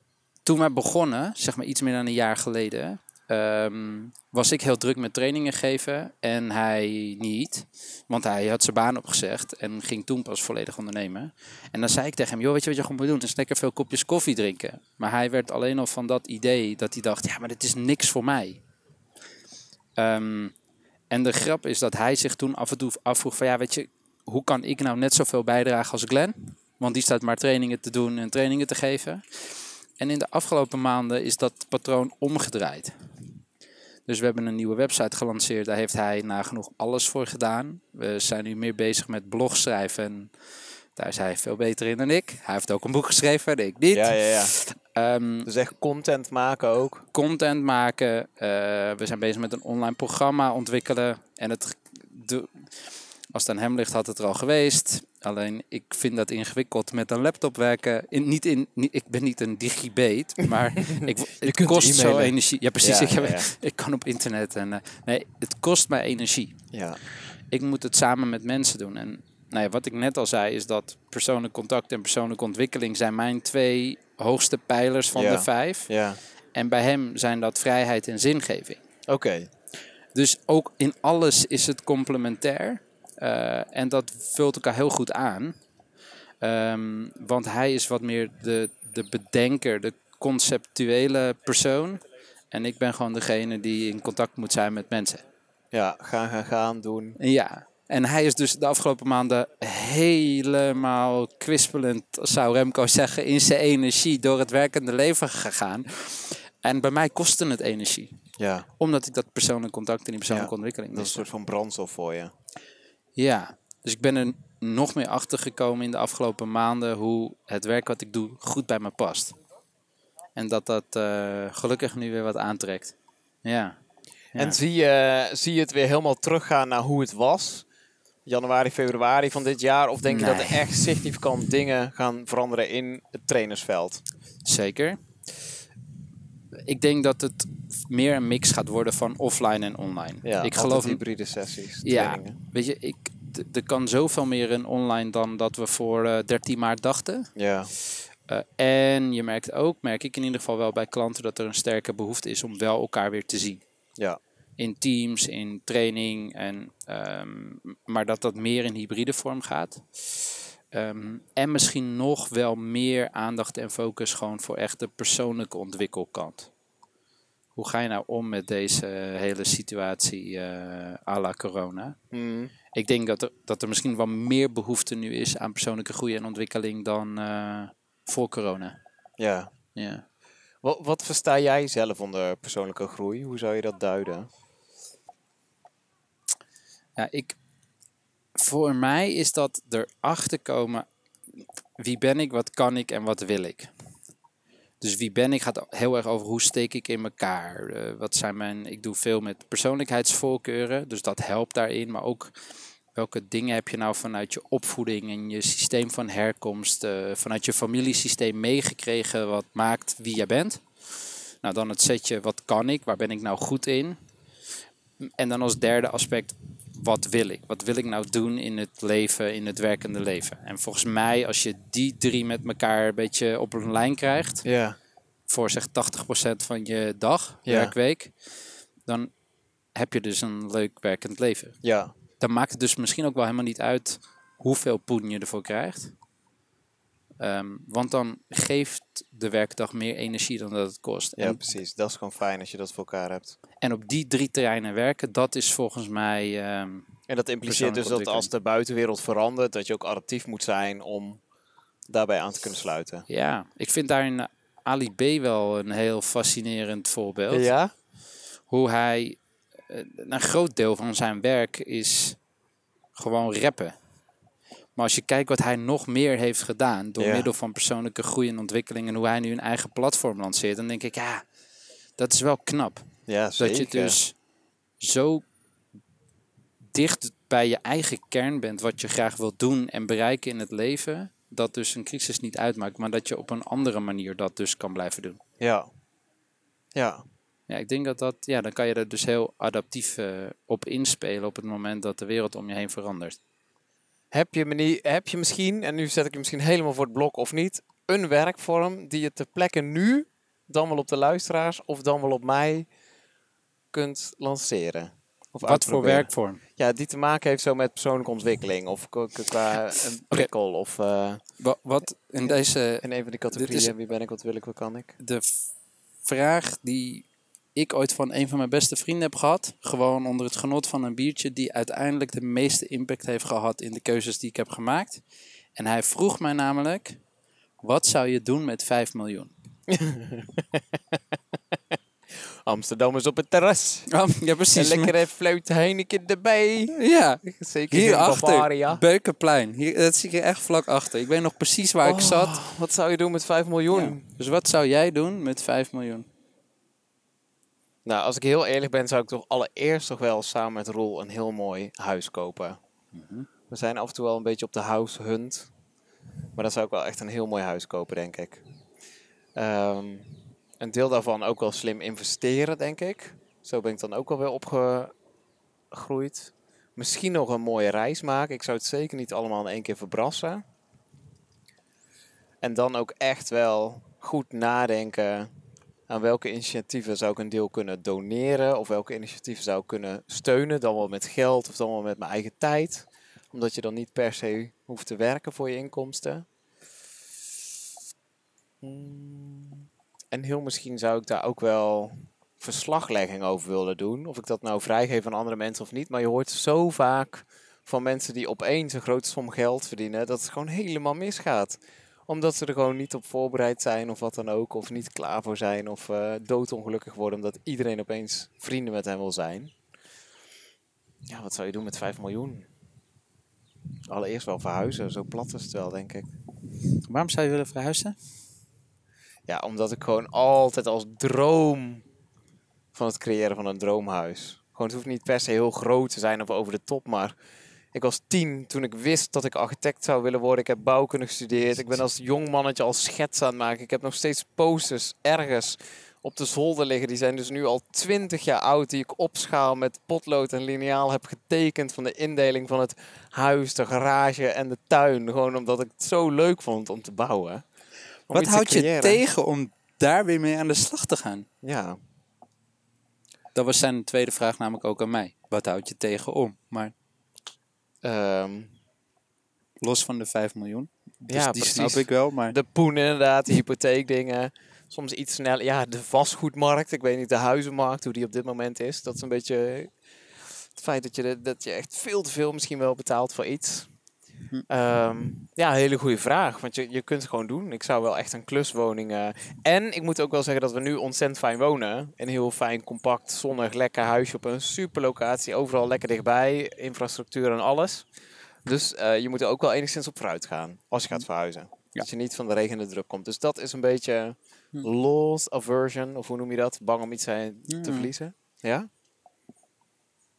toen wij begonnen, zeg maar iets meer dan een jaar geleden, ehm, was ik heel druk met trainingen geven en hij niet. Want hij had zijn baan opgezegd en ging toen pas volledig ondernemen. En dan zei ik tegen hem, joh, weet je wat je gewoon moet doen? Is lekker veel kopjes koffie drinken. Maar hij werd alleen al van dat idee dat hij dacht, ja, maar dit is niks voor mij. Ehm, en de grap is dat hij zich toen af en toe afvroeg van, ja, weet je, hoe kan ik nou net zoveel bijdragen als Glenn? Want die staat maar trainingen te doen en trainingen te geven. En in de afgelopen maanden is dat patroon omgedraaid. Dus we hebben een nieuwe website gelanceerd. Daar heeft hij nagenoeg alles voor gedaan. We zijn nu meer bezig met blogschrijven. En daar is hij veel beter in dan ik. Hij heeft ook een boek geschreven, en ik niet. Ja, ja, ja. Ehm, Dus echt content maken ook. content maken. Eh, we zijn bezig met een online programma ontwikkelen. En het, de, als het aan hem ligt, had het er al geweest. Alleen ik vind dat ingewikkeld met een laptop werken. In, niet in, niet, ik ben niet een digibeet, maar ik, het kost zo energie. Ja, precies. Ja, ik, heb, ja, ja. ik kan op internet. En, eh, nee, het kost mij energie. Ja. Ik moet het samen met mensen doen. En nou ja, wat ik net al zei, is dat persoonlijk contact en persoonlijke ontwikkeling zijn mijn twee hoogste pijlers van de vijf. Ja. En bij hem zijn dat vrijheid en zingeving. Oké. Dus ook in alles is het complementair. Eh, en dat vult elkaar heel goed aan. Ehm, want hij is wat meer de, de bedenker, de conceptuele persoon. En ik ben gewoon degene die in contact moet zijn met mensen. Ja, gaan, gaan, gaan doen. Ja. En hij is dus de afgelopen maanden helemaal kwispelend, zou Remco zeggen, in zijn energie door het werkende leven gegaan. En bij mij kostte het energie. Ja, Omdat ik dat persoonlijk contact en die persoonlijke Ja, ontwikkeling dat is een soort van brandstof voor je. Ja, dus ik ben er nog meer achter gekomen in de afgelopen maanden hoe het werk wat ik doe goed bij me past. En dat dat eh, gelukkig nu weer wat aantrekt. Ja. Ja. En zie je, zie je het weer helemaal teruggaan naar hoe het was? Januari, februari van dit jaar? Of denk je dat er echt significant dingen gaan veranderen in het trainersveld? Zeker. Ik denk dat het meer een mix gaat worden van offline en online. Ja, ik geloof hybride sessies, Ja, trainingen. weet je, ik, er kan zoveel meer in online dan dat we voor eh 13 maart dachten. Ja, Eh, en je merkt ook, merk ik in ieder geval wel bij klanten, dat er een sterke behoefte is om wel elkaar weer te zien. ja, In teams, in training, en, ehm, maar dat dat meer in hybride vorm gaat. Ehm, en misschien nog wel meer aandacht en focus gewoon voor echt de persoonlijke ontwikkelkant. Hoe ga je nou om met deze hele situatie eh à la corona? Mm. Ik denk dat er, dat er misschien wel meer behoefte nu is aan persoonlijke groei en ontwikkeling dan eh, voor corona. Ja. Ja. Wat, wat versta jij zelf onder persoonlijke groei? Hoe zou je dat duiden? Ja, ik, voor mij is dat erachter komen. Wie ben ik, wat kan ik en wat wil ik? Dus wie ben ik gaat heel erg over hoe steek ik in elkaar. Eh, wat zijn mijn. Ik doe veel met persoonlijkheidsvoorkeuren, dus dat helpt daarin. Maar ook welke dingen heb je nou vanuit je opvoeding en je systeem van herkomst, eh, vanuit je familiesysteem meegekregen, wat maakt wie jij bent? Nou, dan het setje, wat kan ik, waar ben ik nou goed in? En dan als derde aspect, wat wil ik? Wat wil ik nou doen in het leven, in het werkende leven? En volgens mij, als je die drie met elkaar een beetje op een lijn krijgt, Ja. voor zeg 80% van je dag, Ja. werkweek, dan heb je dus een leuk werkend leven. Ja. Dan maakt het dus misschien ook wel helemaal niet uit hoeveel poen je ervoor krijgt. Ehm, want dan geeft de werkdag meer energie dan dat het kost. Ja, En, precies. Dat is gewoon fijn als je dat voor elkaar hebt. en op die drie terreinen werken, dat is volgens mij ehm, En dat impliceert dus dat als de buitenwereld verandert, dat je ook adaptief moet zijn om daarbij aan te kunnen sluiten. Ja, ik vind daarin Ali B wel een heel fascinerend voorbeeld. Ja? Hoe hij, eh, een groot deel van zijn werk is gewoon rappen. Maar als je kijkt wat hij nog meer heeft gedaan door Ja. middel van persoonlijke groei en ontwikkeling en hoe hij nu een eigen platform lanceert, dan denk ik, ja, dat is wel knap. Ja, zeker. Dat je dus zo dicht bij je eigen kern bent, wat je graag wilt doen en bereiken in het leven, dat dus een crisis niet uitmaakt, maar dat je op een andere manier dat dus kan blijven doen. Ja. Ja. Ja, ik denk dat dat, ja, dan kan je er dus heel adaptief eh, op inspelen op het moment dat de wereld om je heen verandert. Heb je, heb je misschien, en nu zet ik je misschien helemaal voor het blok of niet, een werkvorm die je ter plekke nu, dan wel op de luisteraars of dan wel op mij, kunt lanceren? Of Wat voor werkvorm? Ja, die te maken heeft zo met persoonlijke ontwikkeling of qua- qua een prikkel of eh, Wa- Wat in deze, in een van die categorieën, wie ben ik, wat wil ik, wat kan ik? de vraag die ik ooit van een van mijn beste vrienden heb gehad, gewoon onder het genot van een biertje, die uiteindelijk de meeste impact heeft gehad in de keuzes die ik heb gemaakt. En hij vroeg mij namelijk, wat zou je doen met 5 miljoen? Amsterdam is op het terras. ja, Een precies. lekkere fluit Heineken erbij. Ja, Zeker hier hierachter. Beukenplein. Hier, dat zie ik echt vlak achter. Ik weet nog precies waar ik Oh, zat. Wat zou je doen met 5 miljoen? Ja. Dus wat zou jij doen met 5 miljoen? Nou, als ik heel eerlijk ben, zou ik toch allereerst toch wel samen met Roel een heel mooi huis kopen. We zijn af en toe wel een beetje op de house hunt. Maar dan zou ik wel echt een heel mooi huis kopen, denk ik. Ehm, een deel daarvan ook wel slim investeren, denk ik. Zo ben ik dan ook wel weer opgegroeid. Misschien nog een mooie reis maken. Ik zou het zeker niet allemaal in één keer verbrassen. En dan ook echt wel goed nadenken aan welke initiatieven zou ik een deel kunnen doneren. Of welke initiatieven zou ik kunnen steunen. Dan wel met geld of dan wel met mijn eigen tijd. Omdat je dan niet per se hoeft te werken voor je inkomsten. Hmm. En heel misschien zou ik daar ook wel verslaglegging over willen doen. Of ik dat nou vrijgeef aan andere mensen of niet. Maar je hoort zo vaak van mensen die opeens een grote som geld verdienen. Dat het gewoon helemaal misgaat. Omdat ze er gewoon niet op voorbereid zijn of wat dan ook. Of niet klaar voor zijn. Of eh, doodongelukkig worden omdat iedereen opeens vrienden met hen wil zijn. Ja, wat zou je doen met 5 miljoen? Allereerst wel verhuizen. Zo plat is het wel, denk ik. Waarom zou je willen verhuizen? Ja, omdat ik gewoon altijd als droom van het creëren van een droomhuis. Gewoon, het hoeft niet per se heel groot te zijn of over de top, maar ik was tien toen ik wist dat ik architect zou willen worden. Ik heb bouwkunde gestudeerd. Ik ben als jong mannetje al schets aan het maken. Ik heb nog steeds posters ergens op de zolder liggen. Die zijn dus nu al twintig jaar oud. Die ik op schaal met potlood en liniaal heb getekend van de indeling van het huis, de garage en de tuin. Gewoon omdat ik het zo leuk vond om te bouwen. Om Wat te houdt je tegen om daar weer mee aan de slag te gaan? Ja, Dat was zijn tweede vraag namelijk ook aan mij. Wat houd je tegen om? Maar Ehm, Los van de 5 miljoen. Dus Ja, die precies. snap ik wel, maar... De poen inderdaad, de hypotheekdingen. Soms iets sneller. Ja, de vastgoedmarkt. Ik weet niet, de huizenmarkt, hoe die op dit moment is. Dat is een beetje het feit dat je, dat je echt veel te veel misschien wel betaalt voor iets. Ehm, ja, een hele goede vraag. Want je, je kunt het gewoon doen. Ik zou wel echt een kluswoning... eh, En ik moet ook wel zeggen dat we nu ontzettend fijn wonen. Een heel fijn, compact, zonnig, lekker huisje op een super locatie. Overal lekker dichtbij. Infrastructuur en alles. Dus eh, je moet er ook wel enigszins op vooruit gaan. Als je gaat verhuizen. Dat je niet van de regen en de druk komt. Dus dat is een beetje Hm. loss aversion. Of hoe noem je dat? Bang om iets eh, te Ja. verliezen. Ja?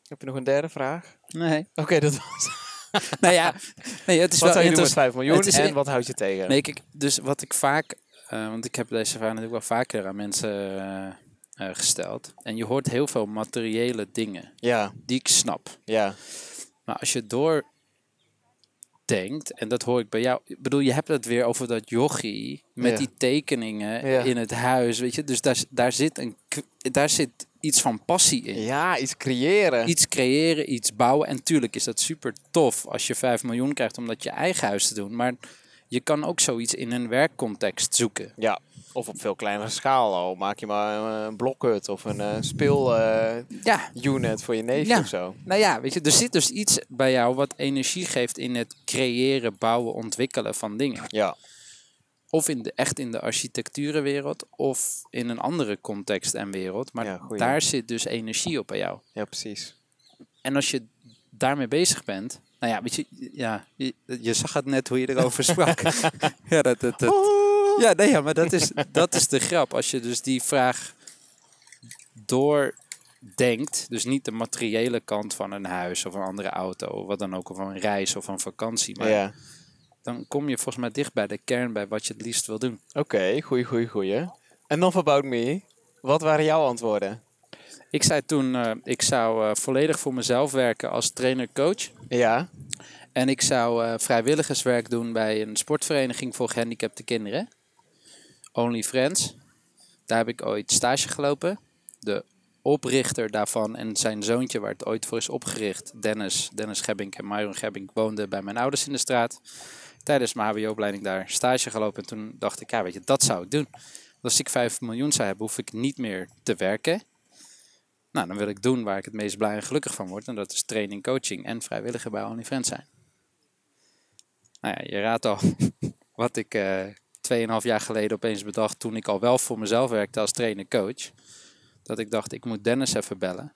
Heb je nog een derde vraag? Nee. Oké, dat was... nou ja, nee, het is wat wel zou je doen met interessant. 5 miljoen is en wat houd je tegen? Nee, kijk, dus wat ik vaak, eh, want ik heb deze vraag natuurlijk wel vaker aan mensen eh, eh, gesteld. En je hoort heel veel materiële dingen Ja, die ik snap. ja. Maar als je door denkt, en dat hoor ik bij jou, ik bedoel, je hebt het weer over dat jochie met Ja. die tekeningen Ja. in het huis, weet je, dus daar, daar, zit een, daar zit iets van passie in. Ja, iets creëren. Iets creëren, iets bouwen. En tuurlijk is dat super tof als je 5 miljoen krijgt om dat je eigen huis te doen. Maar je kan ook zoiets in een werkcontext zoeken. Ja, of op veel kleinere schaal al. Maak je maar een blokhut of een eh, speel eh, Ja, unit voor je neefje Ja. of zo. nou ja, weet je, er zit dus iets bij jou wat energie geeft in het creëren, bouwen, ontwikkelen van dingen. Ja, Of in de, echt in de architecturenwereld, of in een andere context en wereld. Maar Ja, daar zit dus energie op bij jou. ja precies. En als je daarmee bezig bent, nou ja, weet je, ja, je, je zag het net hoe je erover sprak. ja, dat, dat, dat, ja, nee, ja, maar dat is, dat is de grap. Als je dus die vraag doordenkt, dus niet de materiële kant van een huis of een andere auto of wat dan ook, of een reis of een vakantie, maar Ja. dan kom je volgens mij dicht bij de kern bij wat je het liefst wil doen. Oké, goeie, goeie, goeie. Enough about me. Wat waren jouw antwoorden? Ik zei toen, eh, ik zou eh, volledig voor mezelf werken als trainer-coach. Ja, En ik zou eh, vrijwilligerswerk doen bij een sportvereniging voor gehandicapte kinderen. Only Friends. Daar heb ik ooit stage gelopen. De oprichter daarvan en zijn zoontje, waar het ooit voor is opgericht, Dennis, Dennis Gebbink en Myron Gebbink, woonden bij mijn ouders in de straat. Tijdens mijn HBO-opleiding daar stage gelopen. En toen dacht ik, ja, weet je, dat zou ik doen. Als ik 5 miljoen zou hebben, hoef ik niet meer te werken. Nou, dan wil ik doen waar ik het meest blij en gelukkig van word. En dat is training, coaching en vrijwilliger bij OnlyFriends zijn. Nou ja, je raadt al wat ik eh 2,5 jaar geleden opeens bedacht toen ik al wel voor mezelf werkte als trainer-coach. Dat ik dacht, ik moet Dennis even bellen.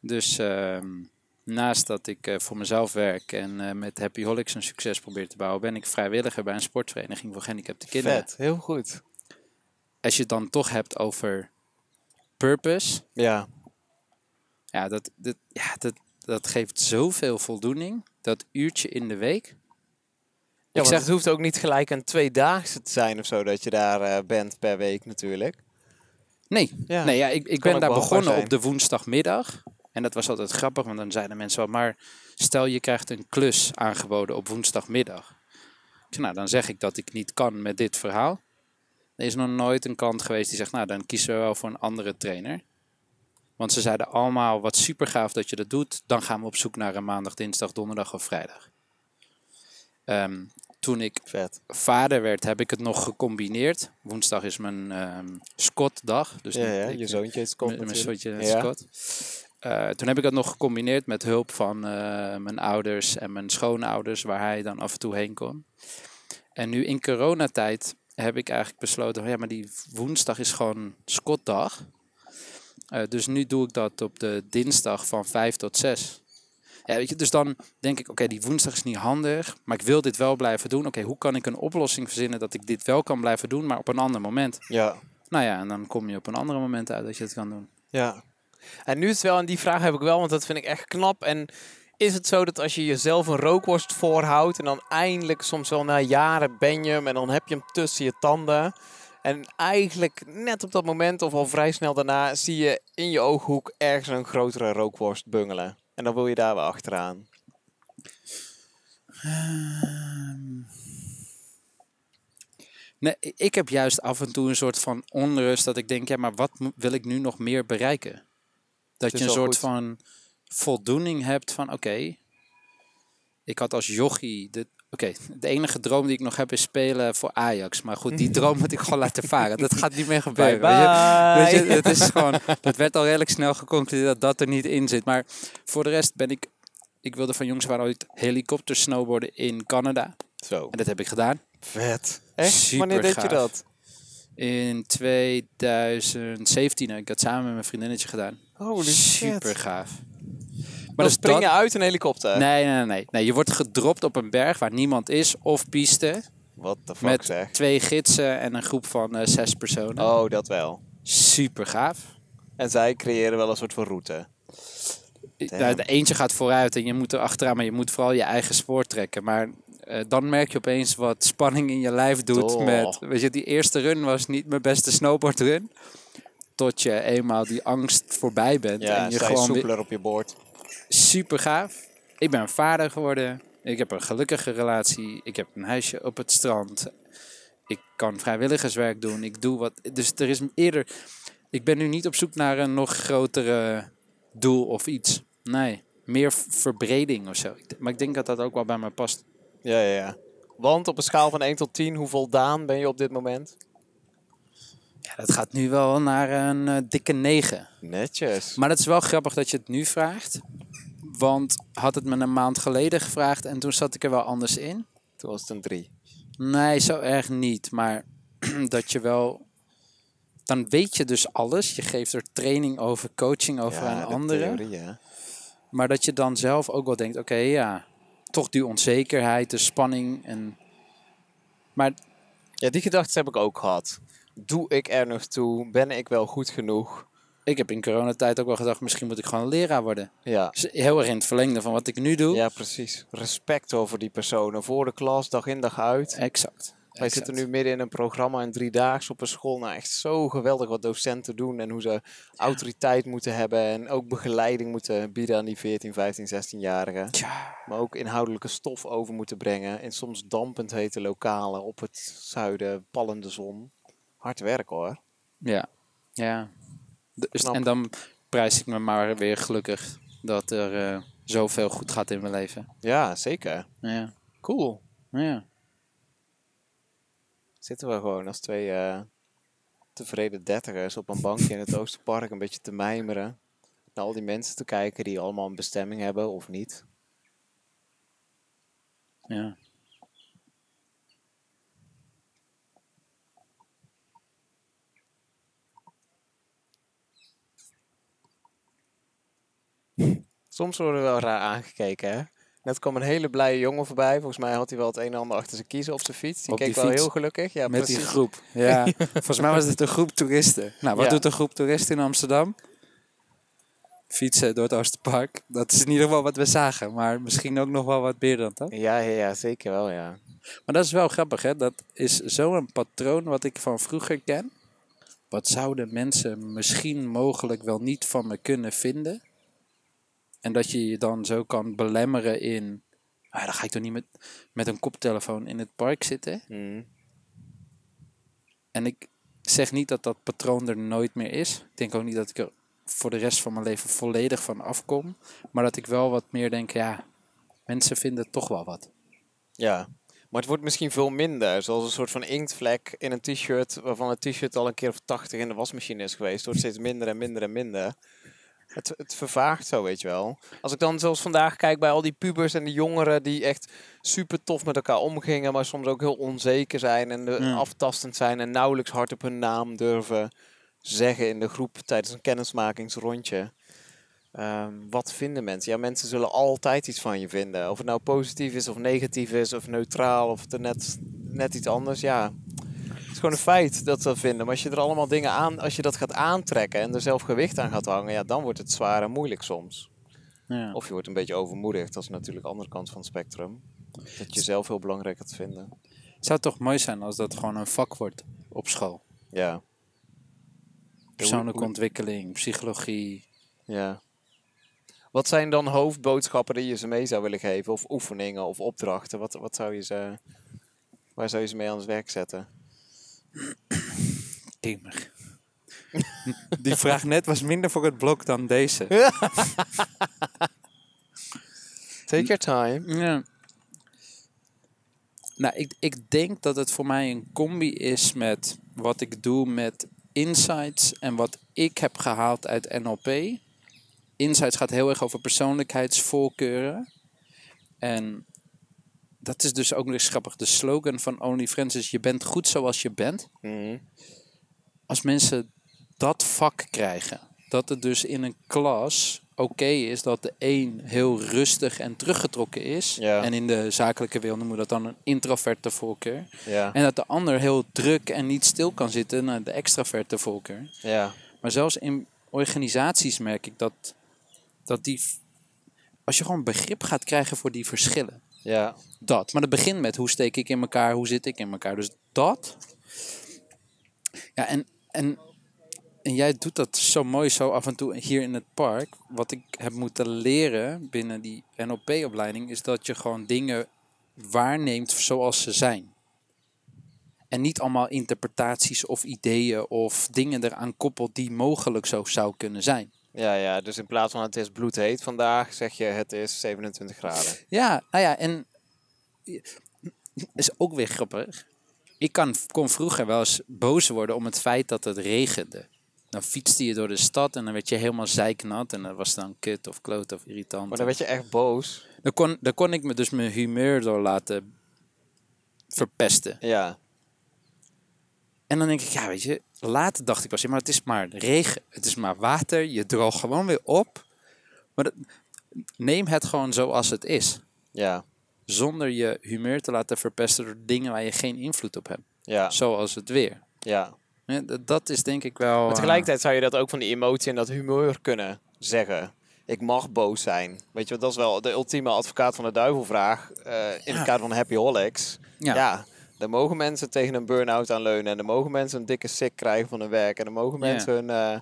Dus ehm, naast dat ik eh, voor mezelf werk en eh, met Happy Holics een succes probeer te bouwen, ben ik vrijwilliger bij een sportvereniging voor gehandicapte kinderen. vet. Heel goed. Als je het dan toch hebt over purpose, Ja, ja, dat, dat, ja dat, dat geeft zoveel voldoening. Dat uurtje in de week. Ja ik zeg, het hoeft ook niet gelijk een tweedaagse te zijn of zo, dat je daar eh, bent per week natuurlijk. nee, Ja, nee ja, ik, ik ben daar begonnen zijn. op de woensdagmiddag. En dat was altijd grappig, want dan zeiden mensen wel, maar stel je krijgt een klus aangeboden op woensdagmiddag. Ik zei, nou, dan zeg ik dat ik niet kan met dit verhaal. Er is nog nooit een klant geweest die zegt, nou, dan kiezen we wel voor een andere trainer. Want ze zeiden allemaal, wat super gaaf dat je dat doet. Dan gaan we op zoek naar een maandag, dinsdag, donderdag of vrijdag. Ehm, toen ik Vet. vader werd, heb ik het nog gecombineerd. Woensdag is mijn ehm Scott-dag. Dus Ja, ja, ik- je zoontje is komt mijn, zoontje Ja. Scott. Eh, toen heb ik dat nog gecombineerd met hulp van eh, mijn ouders en mijn schoonouders, waar hij dan af en toe heen kon. En nu in coronatijd heb ik eigenlijk besloten, ja, maar die woensdag is gewoon Scottdag. Eh, dus nu doe ik dat op de dinsdag van 5 tot 6. Ja, weet je, dus dan denk ik, oké, die woensdag is niet handig, maar ik wil dit wel blijven doen. Oké, hoe kan ik een oplossing verzinnen dat ik dit wel kan blijven doen, maar op een ander moment? Ja, Nou ja, en dan kom je op een andere moment uit dat je het kan doen. ja. En nu is het wel, en die vraag heb ik wel, want dat vind ik echt knap. En is het zo dat als je jezelf een rookworst voorhoudt en dan eindelijk soms wel na jaren ben je hem en dan heb je hem tussen je tanden. En eigenlijk net op dat moment of al vrij snel daarna zie je in je ooghoek ergens een grotere rookworst bungelen. En dan wil je daar wel achteraan. Nee, i- ik heb juist af en toe een soort van onrust dat ik denk, ja, maar wat wil ik nu nog meer bereiken? Dat je een soort goed. van voldoening hebt van, oké, ik had als jochie... De, Oké, de enige droom die ik nog heb is spelen voor Ajax. Maar goed, die droom moet ik gewoon laten varen. Dat gaat niet meer gebeuren. Bye weet je. bye. Weet je, het is gewoon, dat werd al redelijk snel geconcludeerd dat dat er niet in zit. Maar voor de rest ben ik, ik wilde van jongs waren ooit helikopter snowboarden in Canada. Zo, En dat heb ik gedaan. vet. Echt? Super Wanneer deed je dat? In 2017 heb ik dat samen met mijn vriendinnetje gedaan. Holy Super shit. gaaf. Maar dan spring je uit een helikopter? Nee, nee, nee, nee. Je wordt gedropt op een berg waar niemand is of piste. Wat de fuck Met zeg. twee gidsen en een groep van eh, zes personen. Oh, dat wel. Super gaaf. En zij creëren wel een soort van route. Nou, de eentje gaat vooruit en je moet er achteraan, maar je moet vooral je eigen spoor trekken. Maar eh, dan merk je opeens wat spanning in je lijf doet. Toch. Met, weet je, die eerste run was niet mijn beste snowboardrun. Tot je eenmaal die angst voorbij bent. Ja, en je gewoon soepeler op je boord. Super gaaf. Ik ben vader geworden. Ik heb een gelukkige relatie. Ik heb een huisje op het strand. Ik kan vrijwilligerswerk doen. Ik doe wat. Dus er is eerder. Ik ben nu niet op zoek naar een nog grotere doel of iets. Nee, meer verbreding of zo. Maar ik denk dat dat ook wel bij me past. Ja, ja, ja. Want op een schaal van 1 tot 10, hoe voldaan ben je op dit moment? Ja, dat gaat nu wel naar een eh, dikke 9. Netjes. Maar het is wel grappig dat je het nu vraagt. Want had het me een maand geleden gevraagd en toen zat ik er wel anders in. Toen was het een 3. Nee, zo erg niet. Maar dat je wel. Dan weet je dus alles. Je geeft er training over, coaching over aan anderen. Theorie, ja. Maar dat je dan zelf ook wel denkt: oké, ja, toch die onzekerheid, de spanning. En... Maar ja, die gedachten heb ik ook gehad. Doe ik er nog toe? Ben ik wel goed genoeg? ik heb in coronatijd ook wel gedacht: misschien moet ik gewoon leraar worden. Ja. Dus heel erg in het verlengde van wat ik nu doe. Ja, precies. Respect over die personen. Voor de klas, dag in dag uit. Exact. Wij exact. zitten nu midden in een programma in driedaags op een school. Nou, echt zo geweldig wat docenten doen en hoe ze autoriteit moeten hebben en ook begeleiding moeten bieden aan die 14, 15, 16-jarigen. Tja, Maar ook inhoudelijke stof over moeten brengen in soms dampend hete lokalen op het zuiden, pallende zon. Hard werk hoor. ja. Ja. Dus, en dan prijs ik me maar weer gelukkig dat er eh, zoveel goed gaat in mijn leven. Ja, zeker. Ja. Cool. Ja. Zitten we gewoon als twee eh, tevreden dertigers op een bankje in het Oosterpark een beetje te mijmeren. Naar al die mensen te kijken die allemaal een bestemming hebben of niet. Ja. Soms worden we wel raar aangekeken, hè? Net kwam een hele blije jongen voorbij. Volgens mij had hij wel het een en ander achter zijn kiezen op zijn fiets. Die Op keek die wel heel gelukkig. Ja, Met precies. die groep. Ja. Volgens mij was het een groep toeristen. Nou, wat Ja. doet een groep toeristen in Amsterdam? Fietsen door het Oosterpark. Dat is in ieder geval wat we zagen. Maar misschien ook nog wel wat meer dan dat. Ja, ja, ja, zeker wel, ja. Maar dat is wel grappig, hè? Dat is zo'n patroon wat ik van vroeger ken. Wat zouden mensen misschien mogelijk wel niet van me kunnen vinden? En dat je je dan zo kan belemmeren in... Ah, dan ga ik toch niet met, met een koptelefoon in het park zitten? Mm. En ik zeg niet dat dat patroon er nooit meer is. Ik denk ook niet dat ik er voor de rest van mijn leven volledig van afkom. Maar dat ik wel wat meer denk, ja, mensen vinden toch wel wat. Ja. Maar het wordt misschien veel minder. Zoals een soort van inktvlek in een t-shirt. Waarvan het t-shirt al een keer of 80 in de wasmachine is geweest. Het wordt steeds minder en minder en minder. Het, het vervaagt zo, weet je wel. Als ik dan zoals vandaag kijk bij al die pubers en die jongeren die echt super tof met elkaar omgingen, maar soms ook heel onzeker zijn en de, aftastend zijn en nauwelijks hard op hun naam durven zeggen in de groep tijdens een kennismakingsrondje. Ehm, wat vinden mensen? Ja, mensen zullen altijd iets van je vinden. Of het nou positief is of negatief is of neutraal of het er net, net iets anders. Ja, is gewoon een feit dat ze dat vinden. Maar als je er allemaal dingen aan, als je dat gaat aantrekken en er zelf gewicht aan gaat hangen, ja, dan wordt het zwaar en moeilijk soms. Ja. Of je wordt een beetje overmoedigd. Dat is natuurlijk de andere kant van het spectrum. Dat je zelf heel belangrijk gaat vinden. Het zou toch mooi zijn als dat gewoon een vak wordt op school. Ja. Persoonlijke ontwikkeling, psychologie. Ja. Wat zijn dan hoofdboodschappen die je ze mee zou willen geven? Of oefeningen of opdrachten? Wat, wat zou je ze, waar zou je ze mee aan het werk zetten? Gamer. Die vraag net was minder voor het blok dan deze. Take your time. Ja. Nou, ik, ik denk dat het voor mij een combi is met wat ik doe met insights en wat ik heb gehaald uit NLP. Insights gaat heel erg over persoonlijkheidsvoorkeuren. En dat is dus ook nog eens grappig. De slogan van OnlyFriends is: Je bent goed zoals je bent. Mhm. Als mensen dat vak krijgen, dat het dus in een klas oké is dat de een heel rustig en teruggetrokken is. Ja. En in de zakelijke wereld noemen we dat dan een introverte voorkeur. Ja. En dat de ander heel druk en niet stil kan zitten naar de extraverte voorkeur. Ja. Maar zelfs in organisaties merk ik dat, dat die. Als je gewoon begrip gaat krijgen voor die verschillen. Ja. Dat. Maar dat begint met hoe steek ik in elkaar, hoe zit ik in elkaar. Dus dat. Ja, en, en, en jij doet dat zo mooi zo af en toe hier in het park. Wat ik heb moeten leren binnen die NLP-opleiding is dat je gewoon dingen waarneemt zoals ze zijn. En niet allemaal interpretaties of ideeën of dingen eraan koppelt die mogelijk zo zou kunnen zijn. Ja, ja, dus in plaats van het is bloedheet vandaag, zeg je het is 27 graden. Ja, nou ja, en is ook weer grappig. Ik kan, kon vroeger wel eens boos worden om het feit dat het regende. Dan fietste je door de stad en dan werd je helemaal zeiknat en dat was dan kut of kloot of irritant. Maar dan werd je echt boos. Dan kon, dan kon ik me dus mijn humeur door laten verpesten. Ja. En dan denk ik, ja, weet je, later dacht ik ja, maar het is maar regen, het is maar water, je droogt gewoon weer op. Maar dat- neem het gewoon zoals het is. Ja. Zonder je humeur te laten verpesten door dingen waar je geen invloed op hebt. Ja. Zoals het weer. Ja. Ja, dat is denk ik wel... Maar eh, tegelijkertijd zou je dat ook van die emotie en dat humeur kunnen zeggen. Ik mag boos zijn. Weet je, wat, dat is wel de ultieme advocaat van de duivelvraag eh, in Ja. het kader van Happy Holics. Ja. Ja. Daar mogen mensen tegen een burn-out aan leunen. En dan mogen mensen een dikke sick krijgen van hun werk. En dan mogen mensen hun eh,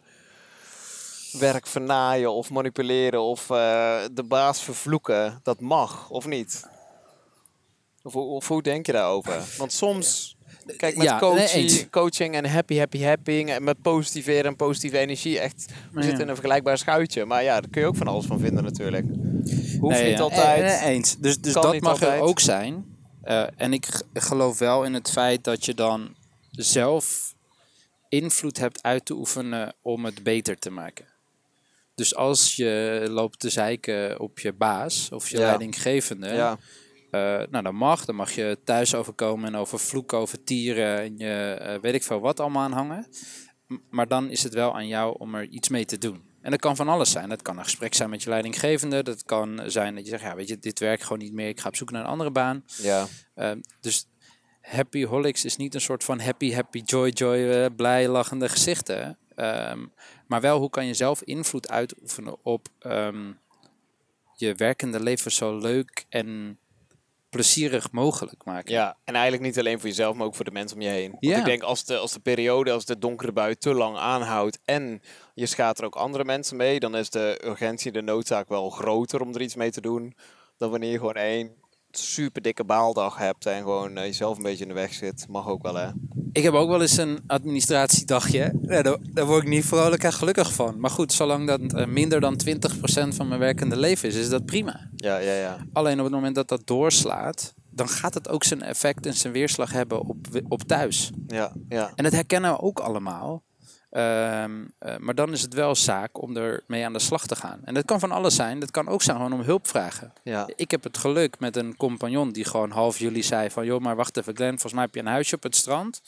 werk vernaaien of manipuleren of eh, de baas vervloeken. Dat mag, of niet? Of, hoe- of hoe denk je daarover? Want soms, kijk, met Ja, coaching, coaching en happy, happy, happy. En met positiveren en positieve energie. Echt, we Ja. zitten in een vergelijkbaar schuitje. Maar ja, daar kun je ook van alles van vinden natuurlijk. Hoeft Nee, niet ja, altijd. eens. Dus, dus dat mag altijd. er ook zijn. Eh, en ik geloof wel in het feit dat je dan zelf invloed hebt uit te oefenen om het beter te maken. Dus als je loopt te zeiken op je baas of je Ja. leidinggevende, ja, eh, nou dan mag. Dan mag je thuis overkomen en over vloeken, over tieren en je eh, weet ik veel wat allemaal aanhangen. M- Maar dan is het wel aan jou om er iets mee te doen. En dat kan van alles zijn. Dat kan een gesprek zijn met je leidinggevende. Dat kan zijn dat je zegt, ja weet je, dit werkt gewoon niet meer. Ik ga op zoek naar een andere baan. ja, Ehm, dus happy holics is niet een soort van happy, happy, joy, joy, eh, blij, lachende gezichten. Ehm, maar wel hoe kan je zelf invloed uitoefenen op ehm, je werkende leven zo leuk en plezierig mogelijk maken. ja. En eigenlijk niet alleen voor jezelf, maar ook voor de mensen om je heen. Want Ja. ik denk als de, als de periode, als de donkere bui te lang aanhoudt en je schaadt er ook andere mensen mee, dan is de urgentie, de noodzaak wel groter om er iets mee te doen. Dan wanneer je gewoon één super dikke baaldag hebt en gewoon eh, jezelf een beetje in de weg zit. Mag ook wel hè. Ik heb ook wel eens een administratiedagje. Ja, daar, daar word ik niet vrolijk en gelukkig van. Maar goed, zolang dat minder dan 20% van mijn werkende leven is, is dat prima. Ja, ja, ja. Alleen op het moment dat dat doorslaat, dan gaat het ook zijn effect en zijn weerslag hebben op, op thuis. Ja, ja. En dat herkennen we ook allemaal. Ehm, eh, maar dan is het wel zaak om er mee aan de slag te gaan. En dat kan van alles zijn. Dat kan ook zijn gewoon om hulp vragen. ja. Ik heb het geluk met een compagnon die gewoon half juli zei van... joh, maar wacht even Glenn, volgens mij heb je een huisje op het strand.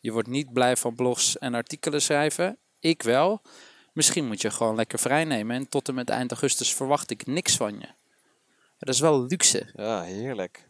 Je wordt niet blij van blogs en artikelen schrijven. Ik wel. Misschien moet je gewoon lekker vrij nemen. En tot en met eind augustus verwacht ik niks van je. Dat is wel luxe. Ja, heerlijk.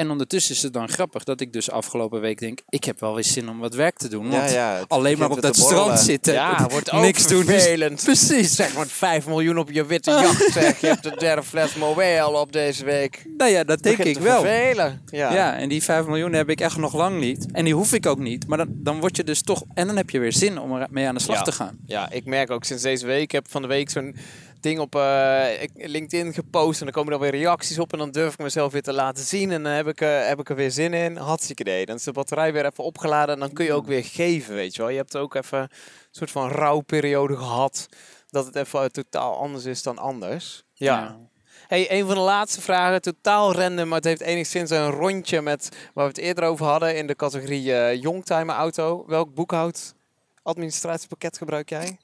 En ondertussen is het dan grappig dat ik dus afgelopen week denk... ik heb wel weer zin om wat werk te doen. Want ja, alleen maar op dat strand zitten. Ja, wordt ook niks doen. is- vervelend. Precies. Zeg maar 5 miljoen op je witte jacht, zeg. Je hebt de derde fles Moët al op deze week. Nou ja, dat denk ik te wel. vervelen. Ja. Ja. en die 5 miljoen heb ik echt nog lang niet. En die hoef ik ook niet. Maar dan, dan word je dus toch... En dan heb je weer zin om er mee aan de slag Ja. te gaan. Ja, ik merk ook sinds deze week. Ik heb van de week zo'n ding op eh, LinkedIn gepost. En dan komen er weer reacties op. En dan durf ik mezelf weer te laten zien. En dan heb ik, eh, heb ik er weer zin in. Hartstikke idee. Dan is de batterij weer even opgeladen. En dan kun je ook weer geven, weet je wel. Je hebt ook even een soort van rouwperiode gehad. Dat het even totaal anders is dan anders. Ja. Hey, een van de laatste vragen, totaal random, maar het heeft enigszins een rondje met waar we het eerder over hadden in de categorie eh Youngtimer auto. Welk boekhoud administratiepakket gebruik jij?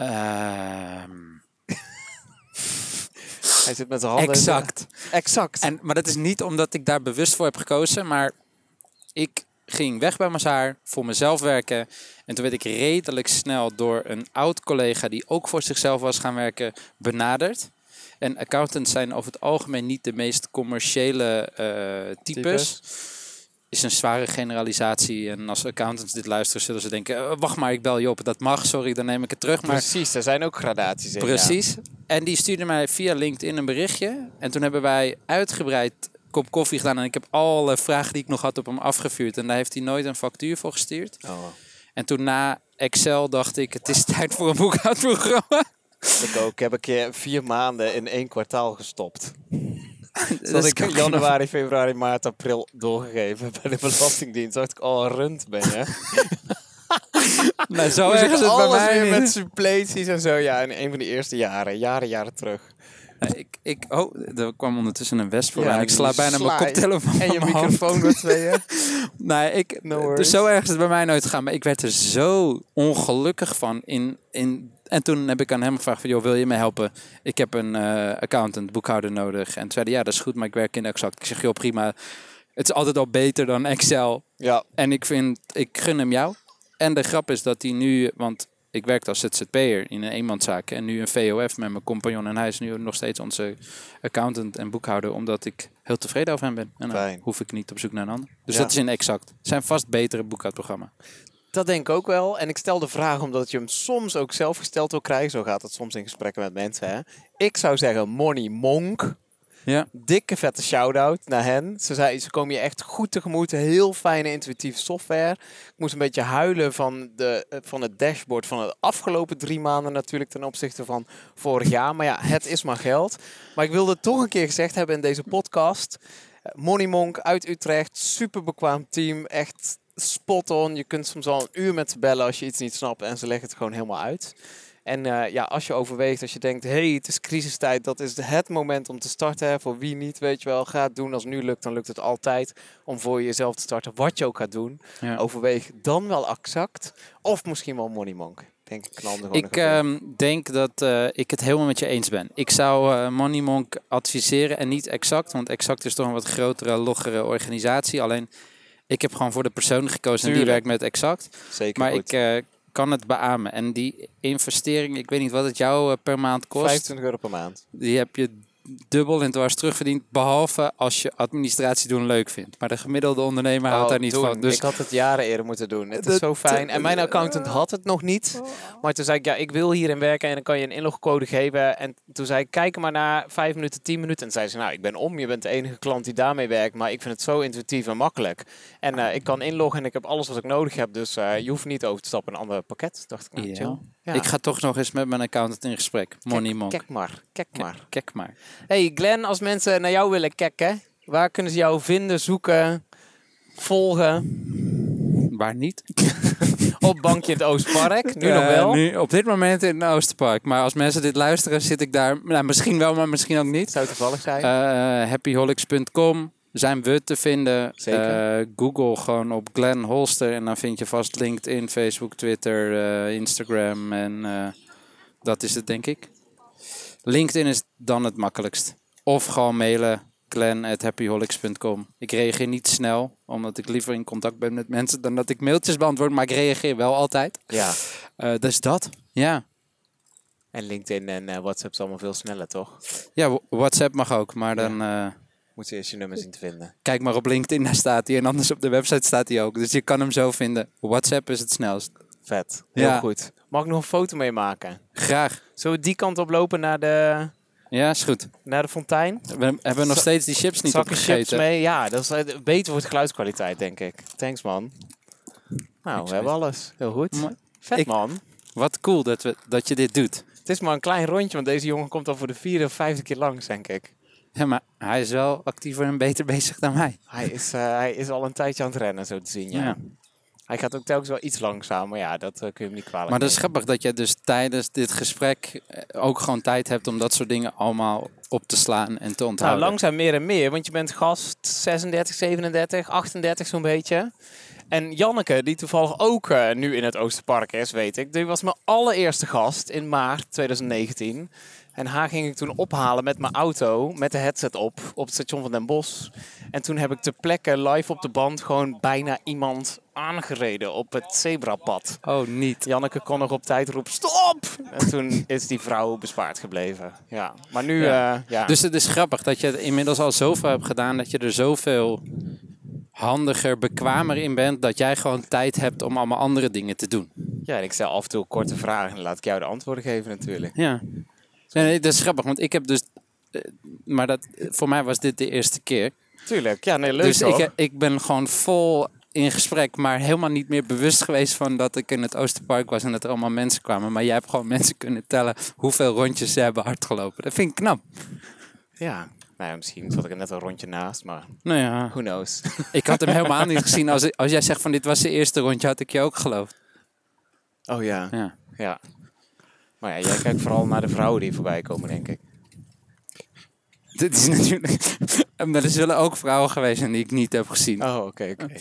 Ehm, Hij zit met zijn handen. de- exact. Exact. En, maar dat is niet omdat ik daar bewust voor heb gekozen, maar ik ging weg bij Mazaar, voor mezelf werken. En toen werd ik redelijk snel door een oud collega die ook voor zichzelf was gaan werken, benaderd. En accountants zijn over het algemeen niet de meest commerciële eh, types. Is een zware generalisatie. En als accountants dit luisteren, zullen ze denken: "Eh, wacht maar, ik bel je op. Dat mag, sorry, dan neem ik het terug. Maar Precies, er zijn ook gradaties in. ja. Precies. En die stuurde mij via LinkedIn een berichtje. En toen hebben wij uitgebreid kop koffie gedaan. En ik heb alle vragen die ik nog had op hem afgevuurd. En daar heeft hij nooit een factuur voor gestuurd. Oh, En toen na Excel dacht ik, het is tijd voor een boekhoudprogramma. ik ook. Ik heb een keer vier maanden in één kwartaal gestopt. Dat ik januari, februari, maart, april doorgegeven bij de Belastingdienst. dacht ik, oh, rund ben je. Nou, zo erg het bij mij weer met suppleties en zo. Ja, in een van de eerste jaren. Jaren, jaren terug. Nee, Ik, ik, oh, er kwam ondertussen een west voor Ja, en Ik sla bijna mijn koptelefoon En je microfoon door tweeën. Nee, ik, No dus zo erg is het bij mij nooit gegaan. Maar ik werd er zo ongelukkig van. In, in, en toen heb ik aan hem gevraagd van, joh, wil je me helpen? Ik heb een eh, accountant, boekhouder nodig. En toen zei hij, ja, dat is goed, maar ik werk in Exact. Ik zeg, joh, prima. Het is altijd al beter dan Excel. Ja, En ik vind, ik gun hem jou. En de grap is dat hij nu, want ik werkte als ZZP'er in een eenmanszaak en nu een VOF met mijn compagnon. En hij is nu nog steeds onze accountant en boekhouder, omdat ik heel tevreden over hem ben. En dan Fijn. hoef ik niet op zoek naar een ander. Dus Ja. dat is in exact. Het zijn vast betere boekhoudprogramma. Dat denk ik ook wel. En ik stel de vraag omdat je hem soms ook zelf gesteld wil krijgen. Zo gaat het soms in gesprekken met mensen. Hè? Ik zou zeggen Money Monk. Ja. Dikke vette shout-out naar hen. Ze, zei, ze komen je echt goed tegemoet. Heel fijne intuïtieve software. Ik moest een beetje huilen van, de, eh, van het dashboard van de afgelopen drie maanden natuurlijk ten opzichte van vorig jaar. Maar ja, het is maar geld. Maar ik wilde het toch een keer gezegd hebben in deze podcast. Money Monk uit Utrecht. Super bekwaam team. Echt spot on. Je kunt soms al een uur met ze bellen als je iets niet snapt. En ze leggen het gewoon helemaal uit. En eh, ja, als je overweegt, als je denkt, hé, hey, het is crisistijd, dat is het moment om te starten. Hè. Voor wie niet, weet je wel, ga het doen. Als het nu lukt, dan lukt het altijd om voor jezelf te starten. Wat je ook gaat doen, Ja. overweeg dan wel exact. Of misschien wel Money Monk. Denk ik, Ik ehm, denk dat eh, ik het helemaal met je eens ben. Ik zou eh, Money Monk adviseren en niet exact, want exact is toch een wat grotere, loggere organisatie. Alleen ik heb gewoon voor de persoon gekozen en die werkt met exact. Zeker Maar goed. ik eh, kan het beamen. En die investering, ik weet niet wat het jou eh, per maand kost. 25 euro per maand. Die heb je dubbel en dwars terugverdiend. Behalve als je administratie doen leuk vindt. Maar de gemiddelde ondernemer houdt Oh, daar niet doen. van. Dus Ik had het jaren eerder moeten doen. Het is zo fijn. En mijn accountant had het nog niet. Maar toen zei ik, ja, ik wil hierin werken en dan kan je een inlogcode geven. En toen zei ik, kijk maar naar 5 minuten, 10 minuten. En zei ze, nou, ik ben om. Je bent de enige klant die daarmee werkt. Maar ik vind het zo intuïtief en makkelijk. En eh, ik kan inloggen en ik heb alles wat ik nodig heb. Dus eh, je hoeft niet over te stappen naar een ander pakket. Dacht ik, nou, chill. Ja. ik ga toch nog eens met mijn accountant in gesprek. Money Monk. Kijk maar, kijk maar. Kijk maar. Hey Glenn, als mensen naar jou willen kijken, waar kunnen ze jou vinden, zoeken, volgen? Waar niet? Op bankje in het Oostpark, nu Eh, nog wel. Nu, op dit moment in het Oosterpark. Maar als mensen dit luisteren, zit ik daar. Nou, misschien wel, maar misschien ook niet. Zou toevallig zijn. Eh happyholics.com zijn we te vinden. Zeker. Eh, Google gewoon op Glenn Holster. En dan vind je vast LinkedIn, Facebook, Twitter, eh, Instagram. En eh, dat is het, denk ik. LinkedIn is dan het makkelijkst. Of gewoon mailen. Glenn@happyholics.com. Ik reageer niet snel, omdat ik liever in contact ben met mensen dan dat ik mailtjes beantwoord. Maar ik reageer wel altijd. ja. Dus dat, ja. En LinkedIn en WhatsApp is allemaal veel sneller, toch? Ja, WhatsApp mag ook, maar dan Moet je eerst je nummer zien te vinden. kijk maar op LinkedIn, daar staat hij. En anders op de website staat hij ook. Dus je kan hem zo vinden. WhatsApp is het snelst. Vet. Heel Ja. goed. Mag ik nog een foto mee maken? Graag. Zullen we die kant op lopen naar de, Ja, is goed. naar de fontein? We hebben nog steeds die chips niet Zakken chips opgegeten. mee? Ja, dat is eh, beter voor de geluidskwaliteit, denk ik. Thanks, man. Nou, we hebben alles. Heel goed. Vet, Ik- man. Wat cool dat, we, dat je dit doet. Het is maar een klein rondje, want deze jongen komt al voor de vierde of vijfde keer langs, denk ik. Ja, maar hij is wel actiever en beter bezig dan mij. Hij is, eh, hij is al een tijdje aan het rennen, zo te zien, ja. Ja. Hij gaat ook telkens wel iets langzamer, maar ja, dat eh, kun je hem niet kwalijk Maar dat is grappig dat je dus tijdens dit gesprek eh, ook gewoon tijd hebt om dat soort dingen allemaal op te slaan en te Nou, onthouden. langzaam meer en meer, want je bent gast 36, 37, 38 zo'n beetje. En Janneke, die toevallig ook eh, nu in het Oosterpark is, weet ik. Die was mijn allereerste gast in maart 2019. En haar ging ik toen ophalen met mijn auto, met de headset op, op het station van Den Bosch. En toen heb ik ter plekke live op de band gewoon bijna iemand aangereden op het zebrapad. Oh, niet. Janneke kon nog op tijd roepen, stop! En toen is die vrouw bespaard gebleven. Ja, maar nu, Ja. ja. ja. Dus het is grappig dat je het inmiddels al zoveel hebt gedaan dat je er zoveel handiger, bekwamer in bent dat jij gewoon tijd hebt om allemaal andere dingen te doen. Ja, en ik stel af en toe korte vragen en laat ik jou de antwoorden geven natuurlijk. Ja. Nee, nee, dat is grappig, want ik heb dus. eh, Maar dat, voor mij was dit de eerste keer. Tuurlijk, ja, nee, leuk dus ik, ik ben gewoon vol in gesprek, maar helemaal niet meer bewust geweest van dat ik in het Oosterpark was en dat er allemaal mensen kwamen. Maar jij hebt gewoon mensen kunnen tellen hoeveel rondjes ze hebben hardgelopen. Dat vind ik knap. Ja, nou ja, misschien zat ik er net een rondje naast, maar Nou ja, who knows. ik had hem helemaal niet gezien. Als, als jij zegt van dit was de eerste rondje, had ik je ook geloofd. Oh ja, Ja. ja. Maar ja, jij kijkt vooral naar de vrouwen die voorbij komen, denk ik. Dit is natuurlijk. Maar er zullen ook vrouwen geweest zijn die ik niet heb gezien. Oh, oké, oké.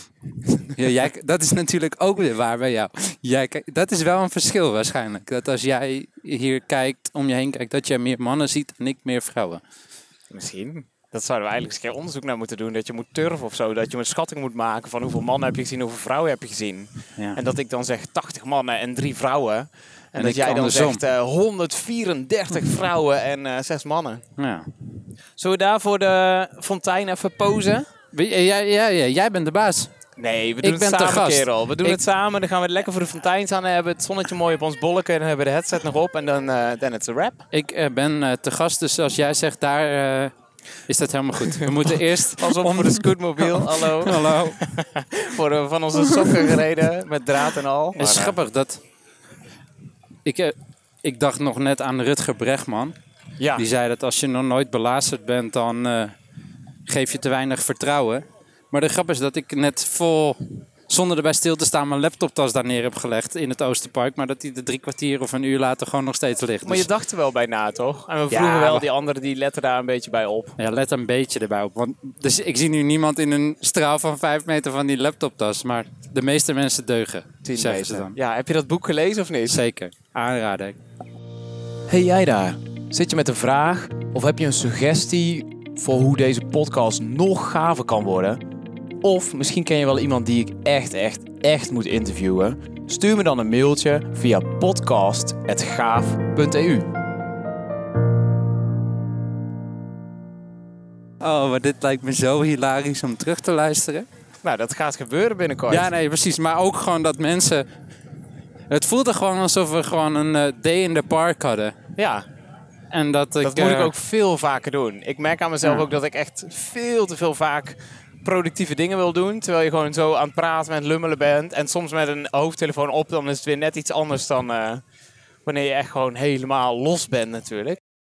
Ja, jij, dat is natuurlijk ook weer waar bij jou. Jij, dat is wel een verschil waarschijnlijk. Dat als jij hier kijkt, om je heen kijkt, dat jij meer mannen ziet en ik meer vrouwen. Misschien. Dat zouden we eigenlijk eens een onderzoek naar moeten doen. Dat je moet turven of zo. Dat je een schatting moet maken van hoeveel mannen heb je gezien, hoeveel vrouwen heb je gezien. Ja. En dat ik dan zeg 80 mannen en 3 vrouwen. En, En dat jij dan zegt eh, 134 vrouwen en eh 6 mannen. Ja. Zullen we daar voor de fontein even posen? Wie- Ja, ja, ja, jij bent de baas. Nee, we doen Ik het ben samen, kerel. We doen Ik- het samen. Dan gaan we lekker voor de fontein staan. Dan hebben we het zonnetje mooi op ons bolleken. En dan hebben we de headset nog op. En dan uh, then it's a wrap. Ik eh, ben eh, te gast, dus als jij zegt daar, eh, is dat helemaal goed. We moeten eerst... Pas op voor de scootmobiel. Hallo. Hallo. voor van onze sokken gereden. Met draad en al. Het is Maar, eh, grappig dat... Ik, eh, ik dacht nog net aan Rutger Bregman. ja. Die zei dat als je nog nooit belazerd bent, dan eh, geef je te weinig vertrouwen. Maar de grap is dat ik net vol, zonder erbij stil te staan, mijn laptoptas daar neer heb gelegd in het Oosterpark. Maar dat die er drie kwartier of een uur later gewoon nog steeds ligt. Maar je Dus, dacht er wel bij na, toch? En we Ja, vroegen wel maar- die anderen, die letten daar een beetje bij op. ja, let een beetje erbij op. Want, dus ik zie nu niemand in een straal van vijf meter van die laptoptas. Maar de meeste mensen deugen, Tien zeggen ze dan. Ja, heb je dat boek gelezen of niet? Zeker, aanraden. Hey jij daar, zit je met een vraag of heb je een suggestie voor hoe deze podcast nog gaver kan worden? Of misschien ken je wel iemand die ik echt, echt, echt moet interviewen? Stuur me dan een mailtje via podcast.gaaf.eu. Oh, maar dit lijkt me zo hilarisch om terug te luisteren. Nou, dat gaat gebeuren binnenkort. Ja, nee, precies. Maar ook gewoon dat mensen... Het voelde gewoon alsof we gewoon een eh, day in the park hadden. Ja, En dat ik... dat moet ik eh, ook veel vaker doen. Ik merk aan mezelf Ja. ook dat ik echt veel te veel vaak productieve dingen wil doen. Terwijl je gewoon zo aan het praten met lummelen bent. En soms met een hoofdtelefoon op, dan is het weer net iets anders dan... eh, wanneer je echt gewoon helemaal los bent natuurlijk.